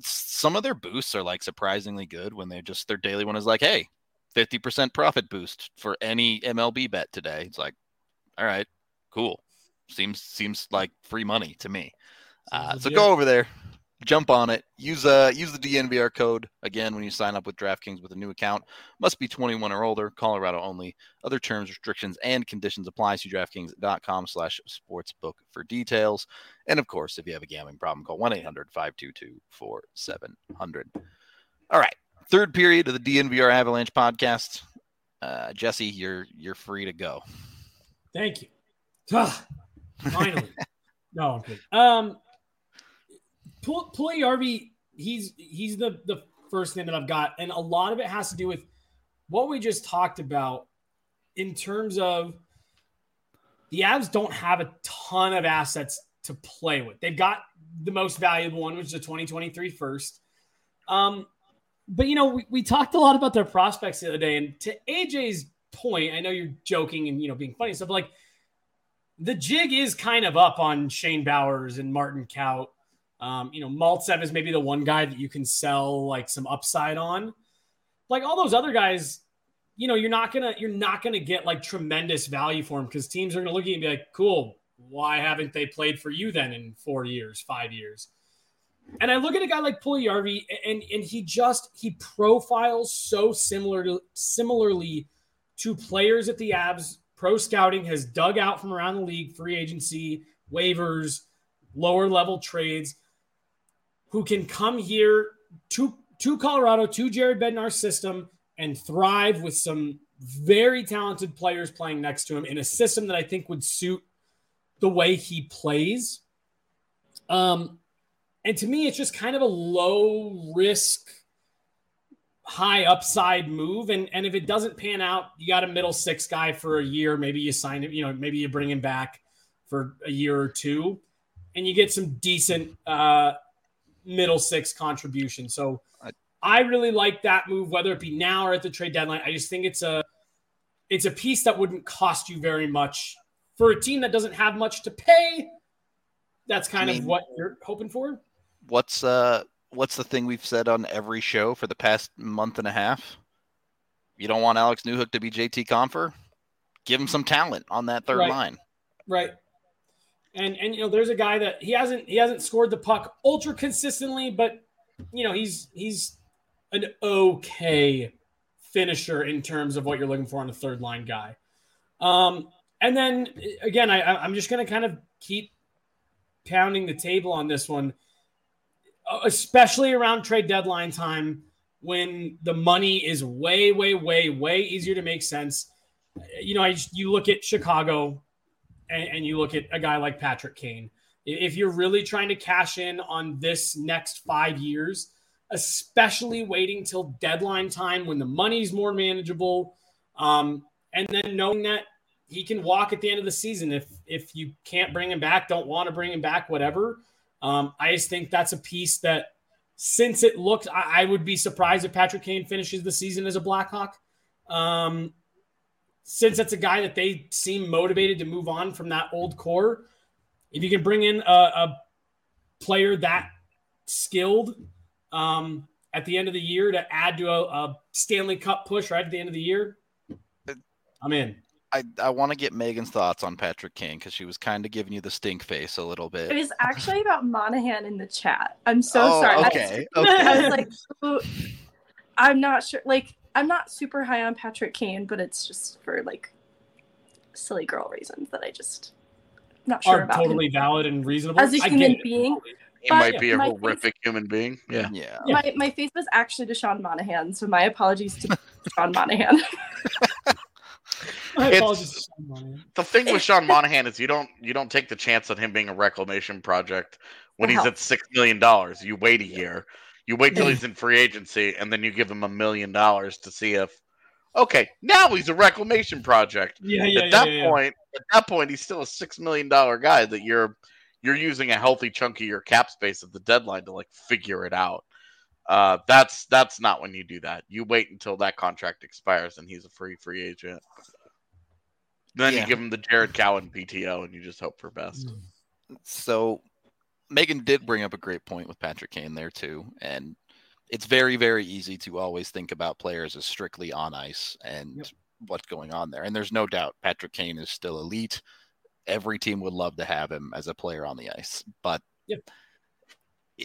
some of their boosts are like surprisingly good when they just their daily one is like, hey, 50% profit boost for any MLB bet today. It's like, all right, cool. Seems seems like free money to me. Uh, so go over there, jump on it. Use uh use the DNVR code again when you sign up with DraftKings with a new account. Must be 21 or older. Colorado only. Other terms, restrictions, and conditions apply. See DraftKings.com/sportsbook for details. And of course, if you have a gambling problem, call 1-800-522-4700. All right, third period of the DNVR Avalanche podcast. Uh, Jesse, you're you're free to go. Thank you. Finally. no. Um, Puljujarvi, he's he's the the first name that I've got, and a lot of it has to do with what we just talked about in terms of the Avs don't have a ton of assets to play with. They've got the most valuable one, which is a 2023 first. Um, but you know, we, we talked a lot about their prospects the other day, and to AJ's point, I know you're joking and you know being funny and stuff, like the jig is kind of up on Shane Bowers and Martin Kaut. Um, you know, Maltsev is maybe the one guy that you can sell like some upside on. Like all those other guys, you know, you're not gonna you're not gonna get like tremendous value for them because teams are gonna look at you and be like, cool, why haven't they played for you then in four years, five years? And I look at a guy like Puljujarvi, and and he just he profiles so similar to similarly to players at the Avs. pro scouting has dug out from around the league, free agency, waivers, lower level trades, who can come here to, to Colorado, to Jared Bednar's system, and thrive with some very talented players playing next to him in a system that I think would suit the way he plays. Um, and to me, it's just kind of a low risk high upside move. And, and if it doesn't pan out, you got a middle six guy for a year. Maybe you sign him, you know, maybe you bring him back for a year or two and you get some decent uh, middle six contribution. So I really like that move, whether it be now or at the trade deadline. I just think it's a it's a piece that wouldn't cost you very much for a team that doesn't have much to pay. That's kind I mean, of what you're hoping for. What's uh what's the thing we've said on every show for the past month and a half? You don't want Alex Newhook to be JT Compher? Give him some talent on that third right. line. Right. And and you know, there's a guy that he hasn't he hasn't scored the puck ultra consistently, but you know, he's he's an okay finisher in terms of what you're looking for on a third line guy. Um, and then again, I, I'm just going to kind of keep pounding the table on this one especially around trade deadline time when the money is way, way, way, way easier to make sense. You know, I you look at Chicago and, and you look at a guy like Patrick Kane. If you're really trying to cash in on this next five years, especially waiting till deadline time when the money's more manageable, um, and then knowing that he can walk at the end of the season if if you can't bring him back, don't want to bring him back, whatever. Um, I just think that's a piece that, since it looked, I, I, would be surprised if Patrick Kane finishes the season as a Blackhawk. Um, since it's a guy that they seem motivated to move on from that old core, if you can bring in a, a player that skilled um, at the end of the year to add to a, a Stanley Cup push right at the end of the year, I'm in. I, I want to get Megan's thoughts on Patrick Kane because she was kind of giving you the stink face a little bit. It bit. was actually about Monahan in the chat. I'm so Oh, sorry. I- okay, I okay. was like, ooh, I'm not sure. Like, I'm not super high on Patrick Kane, but it's just for like silly girl reasons that I just not sure Are about totally him. valid and reasonable. As a I get human it. being, He But might be a my- horrific human being. Yeah. Yeah. Yeah. My my face was actually to Sean Monahan, so my apologies to Sean Monahan. My It's- The thing with Sean Monahan is you don't you don't take the chance on him being a reclamation project when he's at six million dollars. You wait a year. You wait till he's in free agency and then you give him a million dollars to see if okay, now he's a reclamation project. Yeah, yeah, at yeah, that yeah, yeah. point, at that point he's still a six million dollar guy that you're you're using a healthy chunk of your cap space at the deadline to like figure it out. Uh, that's that's not when you do that. You wait until that contract expires and he's a free free agent. Then Yeah. you give him the Jared Cowen PTO and you just hope for best. Mm. So Megan did bring up a great point with Patrick Kane there too, and it's very very easy to always think about players as strictly on ice and Yep. what's going on there. And there's no doubt Patrick Kane is still elite. Every team would love to have him as a player on the ice, but Yep.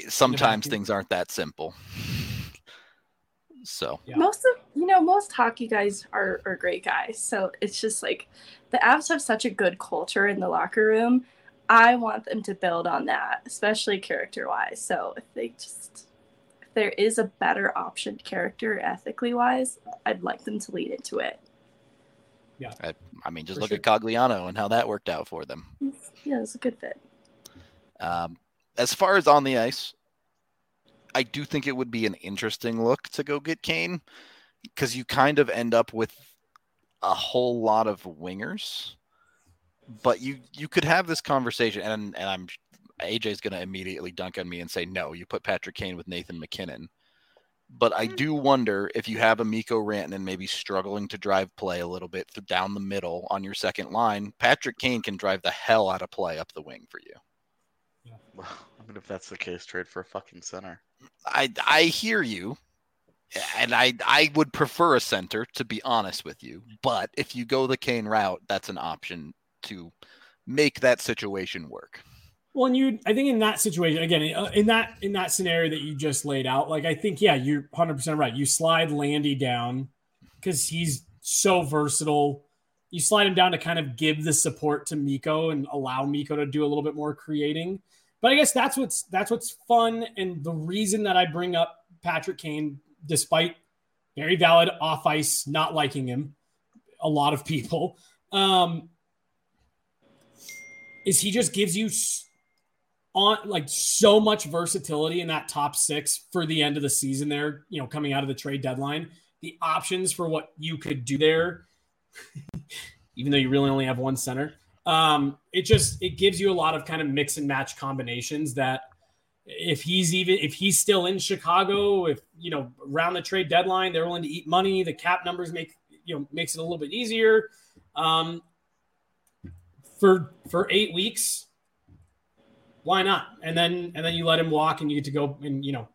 sometimes things aren't that simple. So Yeah. most of you know most hockey guys are are great guys, so it's just like the Avs have such a good culture in the locker room. I want them to build on that, especially character wise. So if they just if there is a better option character ethically wise, I'd like them to lead into it. Yeah. I mean, just For look sure. at Cogliano and how that worked out for them. Yeah, it's a good fit. Um, as far as on the ice, I do think it would be an interesting look to go get Kane because you kind of end up with a whole lot of wingers. But you you could have this conversation, and and I'm AJ's going to immediately dunk on me and say no. You put Patrick Kane with Nathan MacKinnon. But I hmm. do wonder if you have a Mikko Rantanen maybe struggling to drive play a little bit down the middle on your second line, Patrick Kane can drive the hell out of play up the wing for you. Well, I mean, if that's the case, trade for a fucking center. I I hear you, and I I would prefer a center to be honest with you. But if you go the Kane route, that's an option to make that situation work. Well, and you, I think in that situation, again, uh, in that in that scenario that you just laid out, like I think, yeah, you're 100 percent right. You slide Landy down because he's so versatile. You slide him down to kind of give the support to Mikko and allow Mikko to do a little bit more creating. But I guess that's what's that's what's fun, and the reason that I bring up Patrick Kane, despite very valid off ice not liking him, a lot of people, um, is he just gives you on like so much versatility in that top six for the end of the season there, you know, coming out of the trade deadline. The options for what you could do there, even though you really only have one center, um, it just it gives you a lot of kind of mix and match combinations that if he's even if he's still in Chicago, if you know around the trade deadline, they're willing to eat money, the cap numbers make you know makes it a little bit easier. Um, for for eight weeks, why not? And then and then you let him walk, and you get to go, and you know,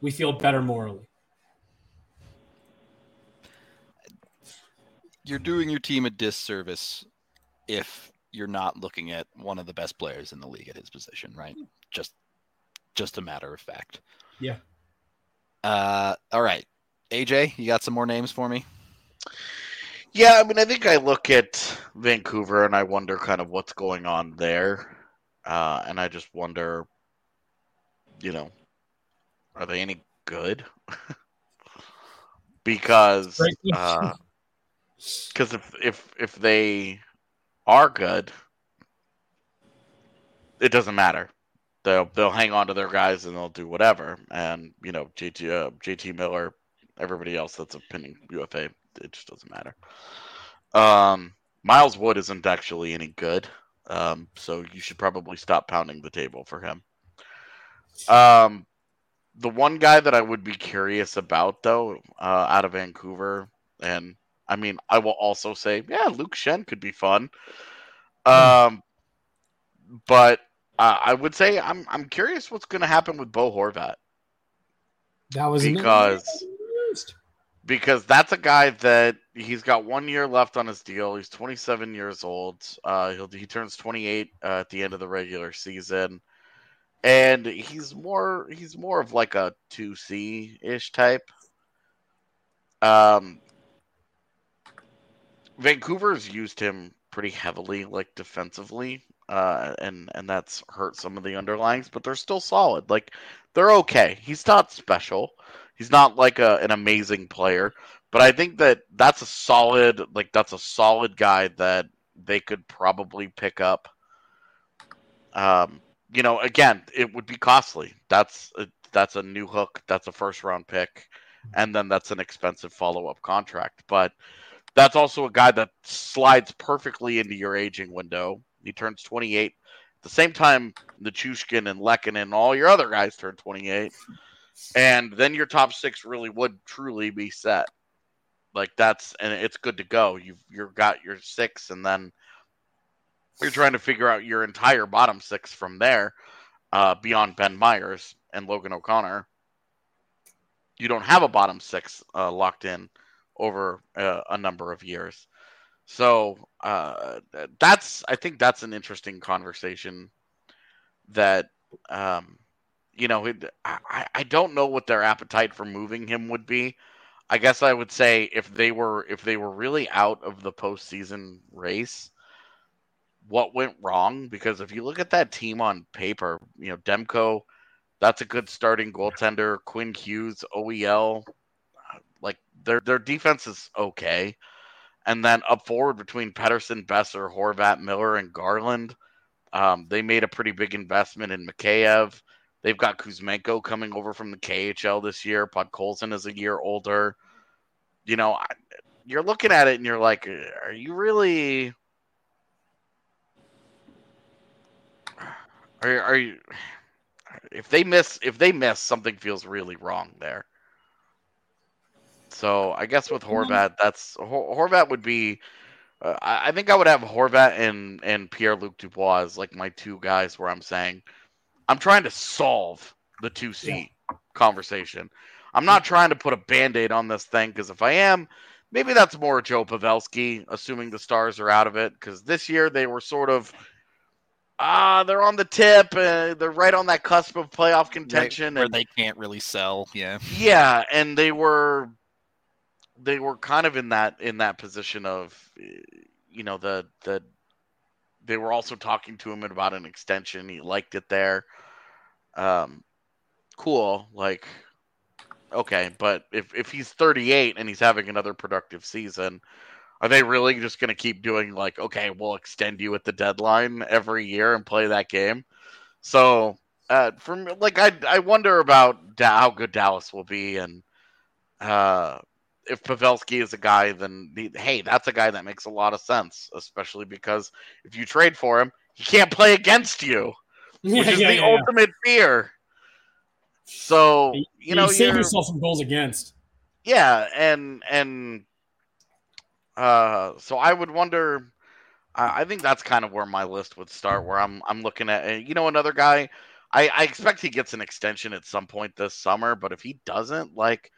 we feel better morally. You're doing your team a disservice if you're not looking at one of the best players in the league at his position, right? Just just a matter of fact. Yeah. Uh all right. AJ, you got some more names for me? Yeah, I mean, I think I look at Vancouver and I wonder kind of what's going on there, uh, and I just wonder, you know, are they any good? because Great question. Because if if if they are good, it doesn't matter. They'll they'll hang on to their guys and they'll do whatever. And you know, JT uh, JT Miller, everybody else that's a pinning UFA, it just doesn't matter. Um, Miles Wood isn't actually any good, um, so you should probably stop pounding the table for him. Um, the one guy that I would be curious about, though, uh, out of Vancouver, and I mean, I will also say, yeah, Luke Schenn could be fun. Um, but uh, I would say I'm I'm curious what's going to happen with Bo Horvat That was because because that's a guy that he's got one year left on his deal. He's 27 years old. Uh, he'll, he turns 28 uh, at the end of the regular season, and he's more he's more of like a two C ish type. Um, Vancouver's used him pretty heavily, like defensively, uh, and and that's hurt some of the underlings, but they're still solid. Like they're okay. He's not special. He's not like a, an amazing player, but I think that that's a solid like that's a solid guy that they could probably pick up. Um, you know, again, it would be costly. That's a, that's a Newhook. That's a first round pick, and then that's an expensive follow up contract. But that's also a guy that slides perfectly into your aging window. He turns 28. At the same time, Nichushkin and Lehkonen and all your other guys turn 28. And then your top six really would truly be set. Like that's and it's good to go. You've you've got your six, and then you're trying to figure out your entire bottom six from there, uh, beyond Ben Meyers and Logan O'Connor. You don't have a bottom six uh, locked in over uh, a number of years. So uh, that's I think that's an interesting conversation that um, you know it, I, I don't know what their appetite for moving him would be. I guess I would say if they were if they were really out of the postseason race, what went wrong? Because if you look at that team on paper, you know Demko, that's a good starting goaltender. Quinn Hughes, OEL, like their their defense is okay. And then up forward between Pettersson, Boeser, Horvat, Miller, and Garland, um, they made a pretty big investment in Mikheyev. They've got Kuzmenko coming over from the KHL this year. Podkolzin is a year older. You know, you're looking at it and you're like, are you really? Are, are you? If they miss, if they miss, something feels really wrong there. So I guess with Horvat, that's Horvat would be. Uh, I, think I would have Horvat and and Pierre Luc Dubois as like my two guys where I'm saying I'm trying to solve the two seat yeah. conversation. I'm not trying to put a band aid on this thing because if I am, maybe that's more Joe Pavelski, assuming the stars are out of it. Because this year they were sort of ah, uh, they're on the tip. Uh, they're right on that cusp of playoff contention, right, where and, they can't really sell. Yeah, yeah, and they were they were kind of in that in that position of you know the the they were also talking to him about an extension. He liked it there. Um, cool. Like, okay, but if if he's 38 and he's having another productive season, are they really just going to keep doing like, okay, we'll extend you at the deadline every year and play that game? So, uh, from like, I I wonder about da- how good Dallas will be and uh if Pavelski is a guy, then hey, that's a guy that makes a lot of sense, especially because if you trade for him, he can't play against you, yeah, which is yeah, the yeah, ultimate fear. So you, you know, you save yourself some goals against. Yeah, and and uh, so I would wonder. I, I think that's kind of where my list would start. Where I'm I'm looking at you know another guy. I, I expect he gets an extension at some point this summer, but if he doesn't, like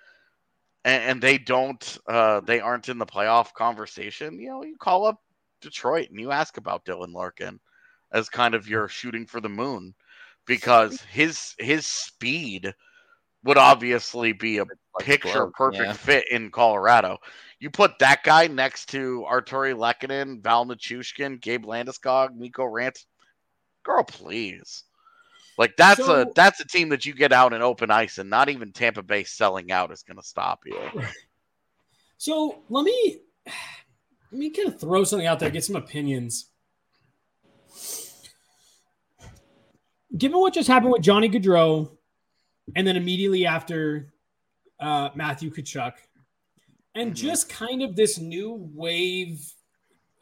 and, and they don't uh, they aren't in the playoff conversation, you know, you call up Detroit and you ask about Dylan Larkin as kind of your shooting for the moon because his his speed would obviously be a picture perfect yeah. fit in Colorado. You put that guy next to Artturi Lehkonen, Val Nichushkin, Gabe Landeskog, Mikko Rant. Girl, please. Like that's so, a that's a team that you get out in open ice, and not even Tampa Bay selling out is going to stop you. So let me let me kind of throw something out there, get some opinions. Given what just happened with Johnny Gaudreau, and then immediately after uh, Matthew Tkachuk, and mm-hmm. just kind of this new wave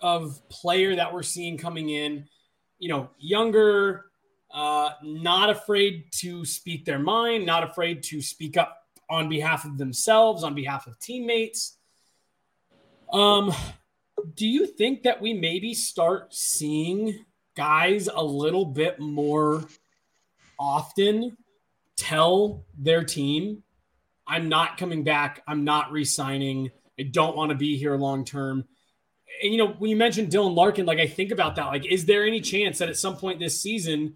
of player that we're seeing coming in, you know, younger, uh, not afraid to speak their mind, not afraid to speak up on behalf of themselves, on behalf of teammates. Um, do you think that we maybe start seeing guys a little bit more often tell their team, I'm not coming back, I'm not resigning, I don't want to be here long term. And you know, when you mentioned Dylan Larkin, like I think about that. Like, is there any chance that at some point this season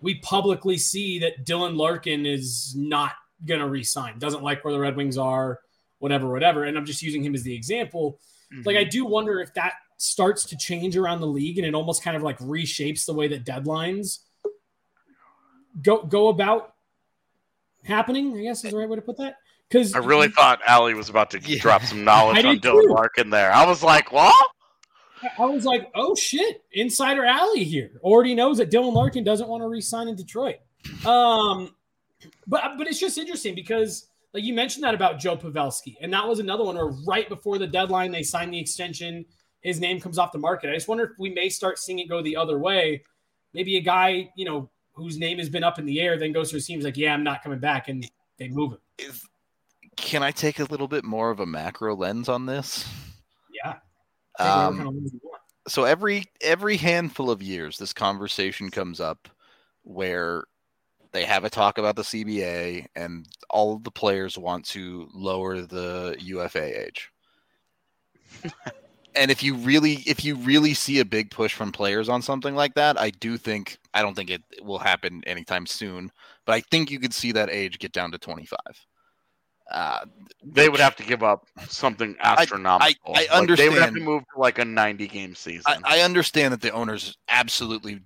we publicly see that Dylan Larkin is not going to resign, doesn't like where the Red Wings are, whatever, whatever? And I'm just using him as the example. Mm-hmm. Like, I do wonder if that starts to change around the league and it almost kind of like reshapes the way that deadlines go go about happening. I guess is the right way to put that. Because I really thought Ali was about to Yeah. drop some knowledge I on Dylan too. Larkin there. I was like, what? I was like, oh shit, insider alley here. Already knows that Dylan Larkin doesn't want to re-sign in Detroit. Um, but but it's just interesting because like you mentioned that about Joe Pavelski, and that was another one where right before the deadline they signed the extension, his name comes off the market. I just wonder if we may start seeing it go the other way. Maybe a guy, you know, whose name has been up in the air, then goes to his team's like, yeah, I'm not coming back, and they move him. Can I take a little bit more of a macro lens on this? Yeah. Take whatever Um, kind of lens you want. so every every handful of years this conversation comes up where they have a talk about the CBA and all of the players want to lower the UFA age. and if you really if you really see a big push from players on something like that, I do think I don't think it will happen anytime soon, but I think you could see that age get down to 25. Uh, They would have to give up something astronomical. I Like, They would have to move to like a 90 game season. I, I understand that the owners absolutely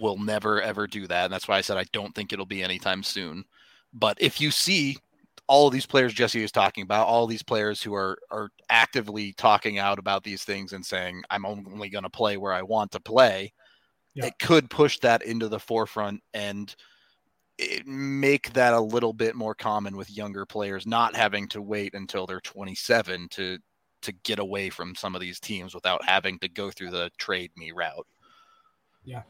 will never ever do that, and that's why I said I don't think it'll be anytime soon. But if you see all of these players Jesse is talking about, all these players who are are actively talking out about these things and saying I'm only going to play where I want to play, Yeah. it could push that into the forefront and it, make that a little bit more common with younger players not having to wait until they're 27 to to get away from some of these teams without having to go through the trade me route. Yeah.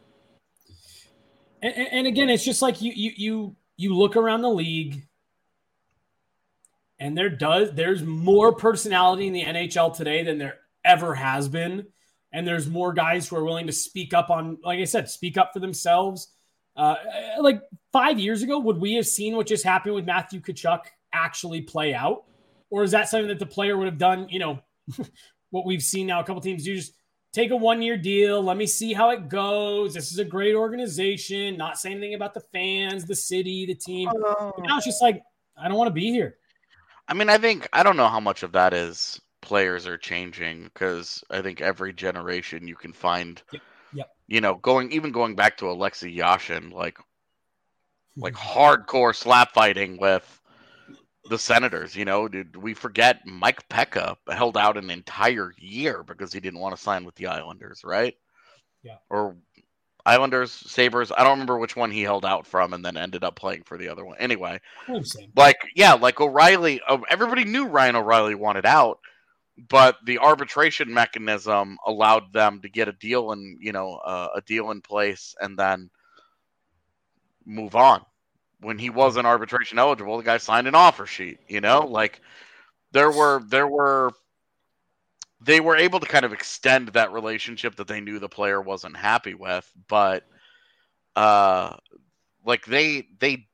and- and again, it's just like you you you you look around the league, and there does there's more personality in the NHL today than there ever has been, and there's more guys who are willing to speak up on, like I said, speak up for themselves. Uh, like five years ago, would we have seen what just happened with Matthew Tkachuk actually play out, or is that something that the player would have done? You know, what we've seen now, a couple teams do just take a one year deal. Let me see how it goes. This is a great organization. Not saying anything about the fans, the city, the team. But now it's just like, I don't want to be here. I mean, I think I don't know how much of that is players are changing because I think every generation you can find, Yep. You know, going even going back to Alexei Yashin, like like hardcore slap fighting with the Senators. You know, did we forget Mike Peca held out an entire year because he didn't want to sign with the Islanders, right? Yeah. Or Islanders, Sabres. I don't remember which one he held out from, and then ended up playing for the other one. Anyway, like yeah, like O'Reilly. uh, Everybody knew Ryan O'Reilly wanted out, but the arbitration mechanism allowed them to get a deal and you know uh, a deal in place, and then move on. When he wasn't arbitration eligible, the guy signed an offer sheet. You know, like there were there were they were able to kind of extend that relationship that they knew the player wasn't happy with, but uh like they they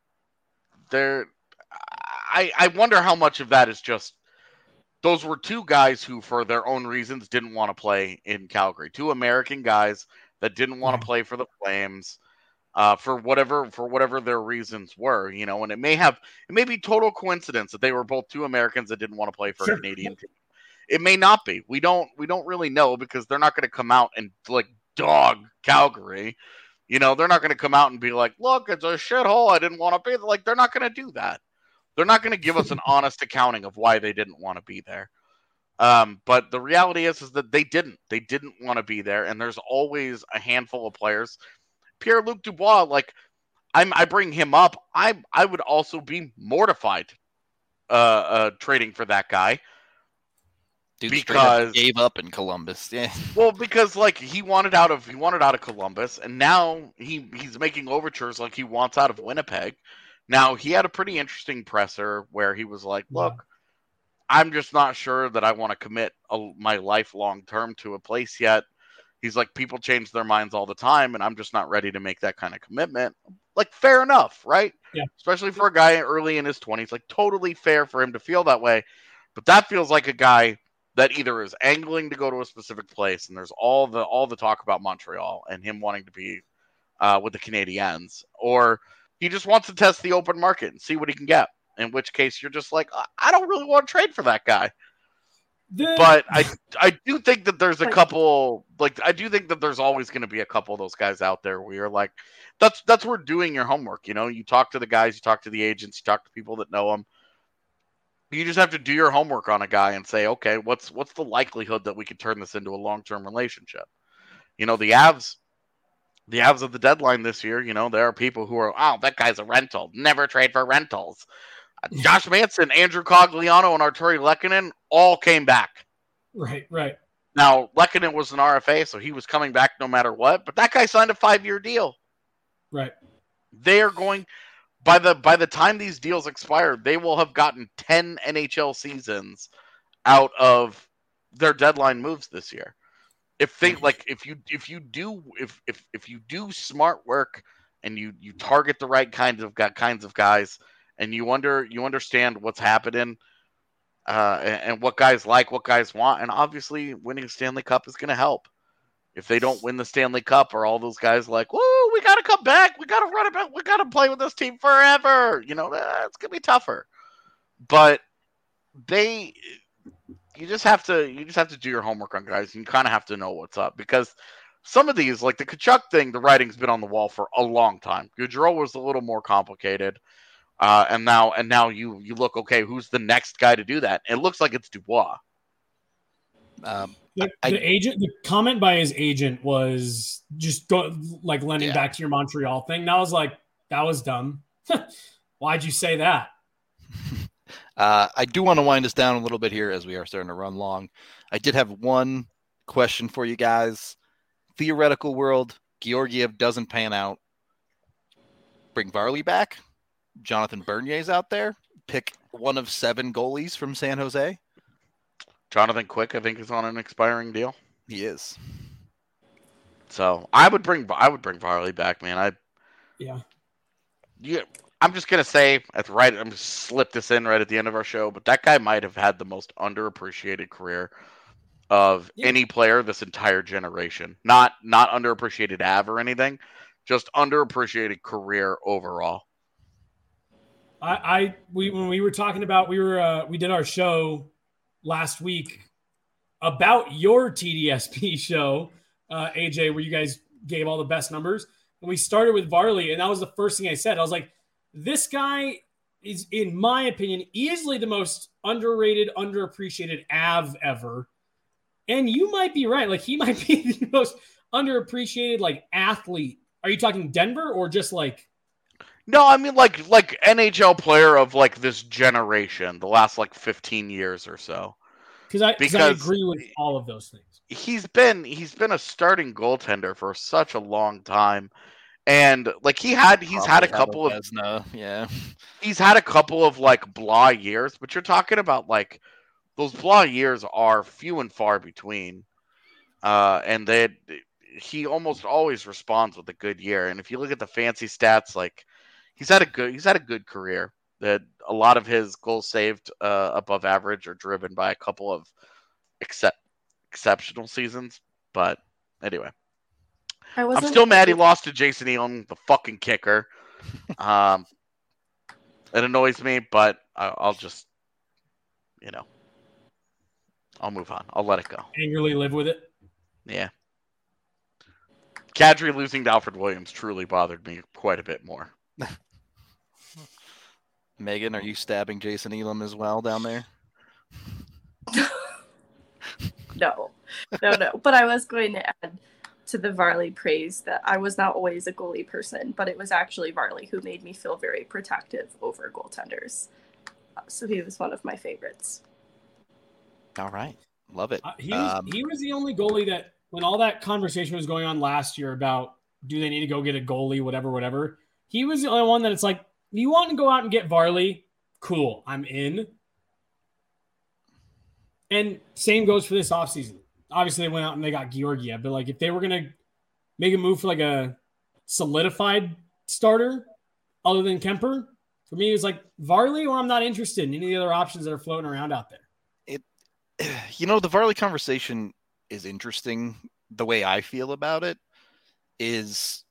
they're I I wonder how much of that is just those were two guys who for their own reasons didn't want to play in Calgary. Two American guys that didn't want to play for the Flames uh, for whatever for whatever their reasons were, you know, and it may have it may be total coincidence that they were both two Americans that didn't want to play for Sure. a Canadian team. It may not be. We don't we don't really know because they're not going to come out and like dog Calgary. You know, they're not going to come out and be like, "Look, it's a shithole. I didn't want to be." Like they're not going to do that. They're not going to give us an honest accounting of why they didn't want to be there. Um, but the reality is, is that they didn't. They didn't want to be there, and there's always a handful of players. Pierre Luc Dubois, like I'm, I bring him up. I I would also be mortified uh, uh, trading for that guy. Dude Because- gave up in Columbus. Yeah. Well, because like he wanted out of he wanted out of Columbus, and now he he's making overtures like he wants out of Winnipeg. Now he had a pretty interesting presser where he was like, Yeah. "Look, I'm just not sure that I want to commit a, my life long term to a place yet." He's like, "People change their minds all the time, and I'm just not ready to make that kind of commitment." Like, fair enough, right? Yeah. Especially for a guy early in his 20s, like totally fair for him to feel that way. But that feels like a guy that either is angling to go to a specific place, and there's all the all the talk about Montreal and him wanting to be uh, with the Canadiens, or he just wants to test the open market and see what he can get. In which case, you're just like, I don't really want to trade for that guy. The- But I I do think that there's a couple like I do think that there's always going to be a couple of those guys out there where you're like, that's that's where doing your homework. You know, you talk to the guys, you talk to the agents, you talk to people that know them. You just have to do your homework on a guy and say, okay, what's what's the likelihood that we could turn this into a long term relationship? You know, the Avs, the Avs of the deadline this year. You know, there are people who are, oh, that guy's a rental. Never trade for rentals. Uh, Josh Manson, Andrew Cogliano, and Artturi Lehkonen all came back. right, right. Now, Lekkinen was an RFA, so he was coming back no matter what. But that guy signed a five-year deal. Right. They are going by the by the time these deals expire, they will have gotten ten NHL seasons out of their deadline moves this year. If they like, if you if you do if if if you do smart work and you you target the right kinds of kinds of guys and you under you understand what's happening uh, and, and what guys like, what guys want, and obviously winning a Stanley Cup is going to help. If they don't win the Stanley Cup, are all those guys like, "Whoa, we got to come back, we got to run back, we got to play with this team forever"? You know, it's going to be tougher. But they, you just have to, you just have to do your homework on guys. You kind of have to know what's up because some of these, like the Tkachuk thing, the writing's been on the wall for a long time. Gaudreau was a little more complicated. Uh, and now and now you you look okay. Who's the next guy to do that? It looks like it's Dubois. Um, The, I- the agent, the comment by his agent was just go like lending Yeah. back to your Montreal thing. And I was like, that was dumb. Why'd you say that? Uh, I do want to wind us down a little bit here as we are starting to run long. I did have one question for you guys. Theoretical world, Georgiev doesn't pan out. Bring Varley back. Jonathan Bernier's out there. Pick one of seven goalies from San Jose. Jonathan Quick, I think, is on an expiring deal. He is. So I would bring I would bring Varley back, man. I Yeah. yeah, I'm just gonna say at right. I'm just slip this in right at the end of our show, but that guy might have had the most underappreciated career of Yeah. any player this entire generation. Not not underappreciated Av or anything, just underappreciated career overall. I, I we when we were talking about we were uh, we did our show last week about your TDSP show, uh, AJ, where you guys gave all the best numbers, and we started with Varley, and that was the first thing I said. I was like, this guy is, in my opinion, easily the most underrated, underappreciated Av ever, and you might be right. Like he might be the most underappreciated like athlete. Are you talking Denver or just like? No, I mean like like NHL player of like this generation, the last like 15 years or so. Because I Because- agree with all of those things. He's been he's been a starting goaltender for such a long time. And like he had he's had a couple of Vezina, yeah. he's had a couple of like blah years, but you're talking about like those blah years are few and far between. Uh, and they he almost always responds with a good year. And if you look at the fancy stats, like he's had a good he's had a good career. That a lot of his goals saved uh, above average are driven by a couple of except exceptional seasons. But anyway, I I'm still mad he lost to Jason Elam, the fucking kicker. Um, it annoys me, but I, I'll just, you know, I'll move on. I'll let it go. Angrily live with it. Yeah. Kadri losing to Alfred Williams truly bothered me quite a bit more. Megan, are you stabbing Jason Elam as well down there? No, no, no. But I was going to add to the Varley praise that I was not always a goalie person, but it was actually Varley who made me feel very protective over goaltenders. Uh, So he was one of my favorites. All right. Love it. Uh, he, was, Um, he was the only goalie that, when all that conversation was going on last year about do they need to go get a goalie, whatever, whatever, he was the only one that it's like, you want to go out and get Varley? Cool, I'm in. And same goes for this offseason. Obviously, they went out and they got Georgia, but like if they were going to make a move for like a solidified starter other than Kuemper, for me, it was like Varley or I'm not interested in any of the other options that are floating around out there. It you know, the Varley conversation is interesting. The way I feel about it is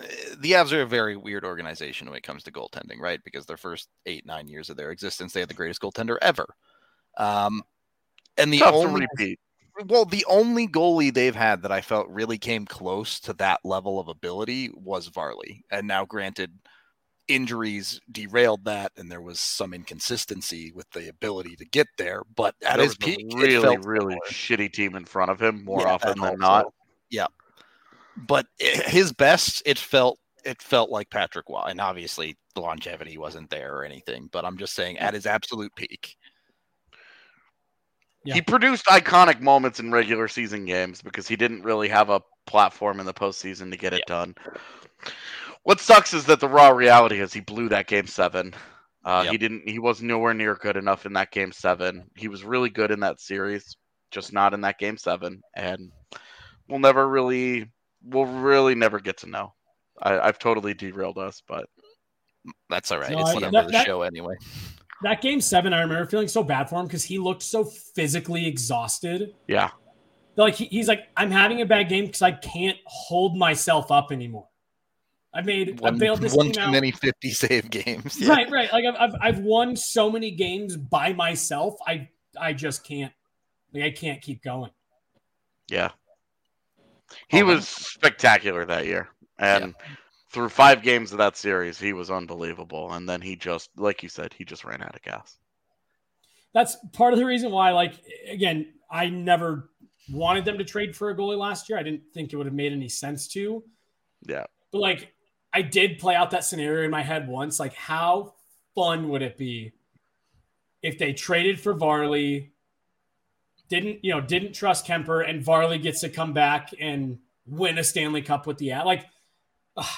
uh, the Avs are a very weird organization when it comes to goaltending, right? Because their first eight, nine years of their existence, they had the greatest goaltender ever. Um, and the Tough only repeat. Well, the only goalie they've had that I felt really came close to that level of ability was Varley. And now, granted, injuries derailed that, and there was some inconsistency with the ability to get there. But at There his peak, really, really shitty team in front of him more Yeah, often than not. Yeah, but his best, it felt it felt like Patrick Roy, and obviously the longevity wasn't there or anything. But I'm just saying, at mm. his absolute peak, Yeah. He produced iconic moments in regular season games because he didn't really have a platform in the postseason to get it done. What sucks is that the raw reality is he blew that game seven. Uh, Yep. He didn't. He was nowhere near good enough in that game seven. He was really good in that series, just not in that game seven. And we'll never really, we'll really never get to know. I, I've totally derailed us, but that's all right. No, it's I- the end that- of the that- show anyway. That game seven, I remember feeling so bad for him because he looked so physically exhausted. yeah, Like he, he's like, I'm having a bad game because I can't hold myself up anymore. I made I One, bailed this one team too out. many 50 save games. Yeah. Right, right. Like I've, I've I've won so many games by myself. I I just can't. Like I can't keep going. yeah. He Oh, was spectacular that year, and through five games of that series, he was unbelievable. And then he just, like you said, he just ran out of gas. That's part of the reason why. Like again, I never wanted them to trade for a goalie last year. I didn't think it would have made any sense to. Yeah. But like, I did play out that scenario in my head once. Like, how fun would it be if they traded for Varley? Didn't you know? Didn't trust Kuemper, and Varley gets to come back and win a Stanley Cup with the Av. Like,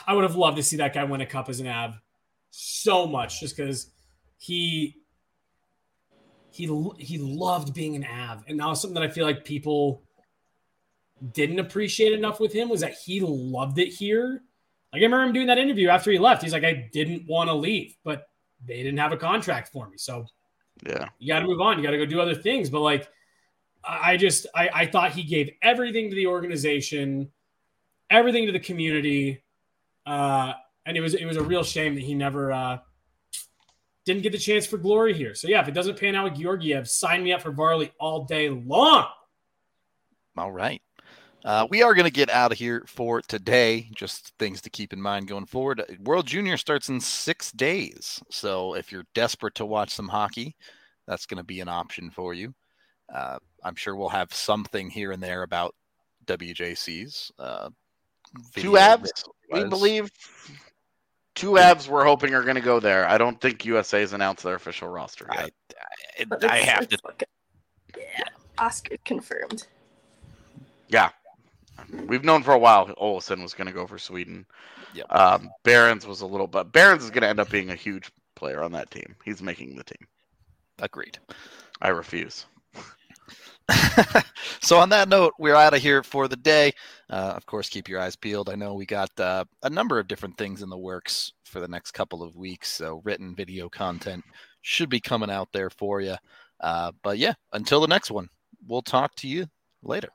I would have loved to see that guy win a cup as an Av so much, just because he he he loved being an Av, and that was something that I feel like people didn't appreciate enough with him was that he loved it here. Like I remember him doing that interview after he left. He's like, I didn't want to leave, but they didn't have a contract for me, so Yeah. you got to move on. You got to go do other things. But like, I I just I, I thought he gave everything to the organization, everything to the community, uh, and it was it was a real shame that he never uh, didn't get the chance for glory here. So yeah, if it doesn't pan out with Georgiev, sign me up for Varley all day long. All right. Uh, we are going to get out of here for today. Just things to keep in mind going forward. World Junior starts in six days. So if you're desperate to watch some hockey, that's going to be an option for you. Uh, I'm sure we'll have something here and there about WJCs. Uh, Two Avs, we believe. Two Avs we're hoping are going to go there. I don't think USA's announced their official roster yet. I, I, I have to. it's looking- Yeah, Oscar confirmed. Yeah. We've known for a while Olausson was going to go for Sweden. Yep. Um, Behrens was a little but Behrens is going to end up being a huge player on that team. He's making the team. Agreed. I refuse. so on that note, we're out of here for the day. Uh, of course, keep your eyes peeled. I know we got uh, a number of different things in the works for the next couple of weeks. So written video content should be coming out there for you. Uh, but yeah, until the next one, we'll talk to you later.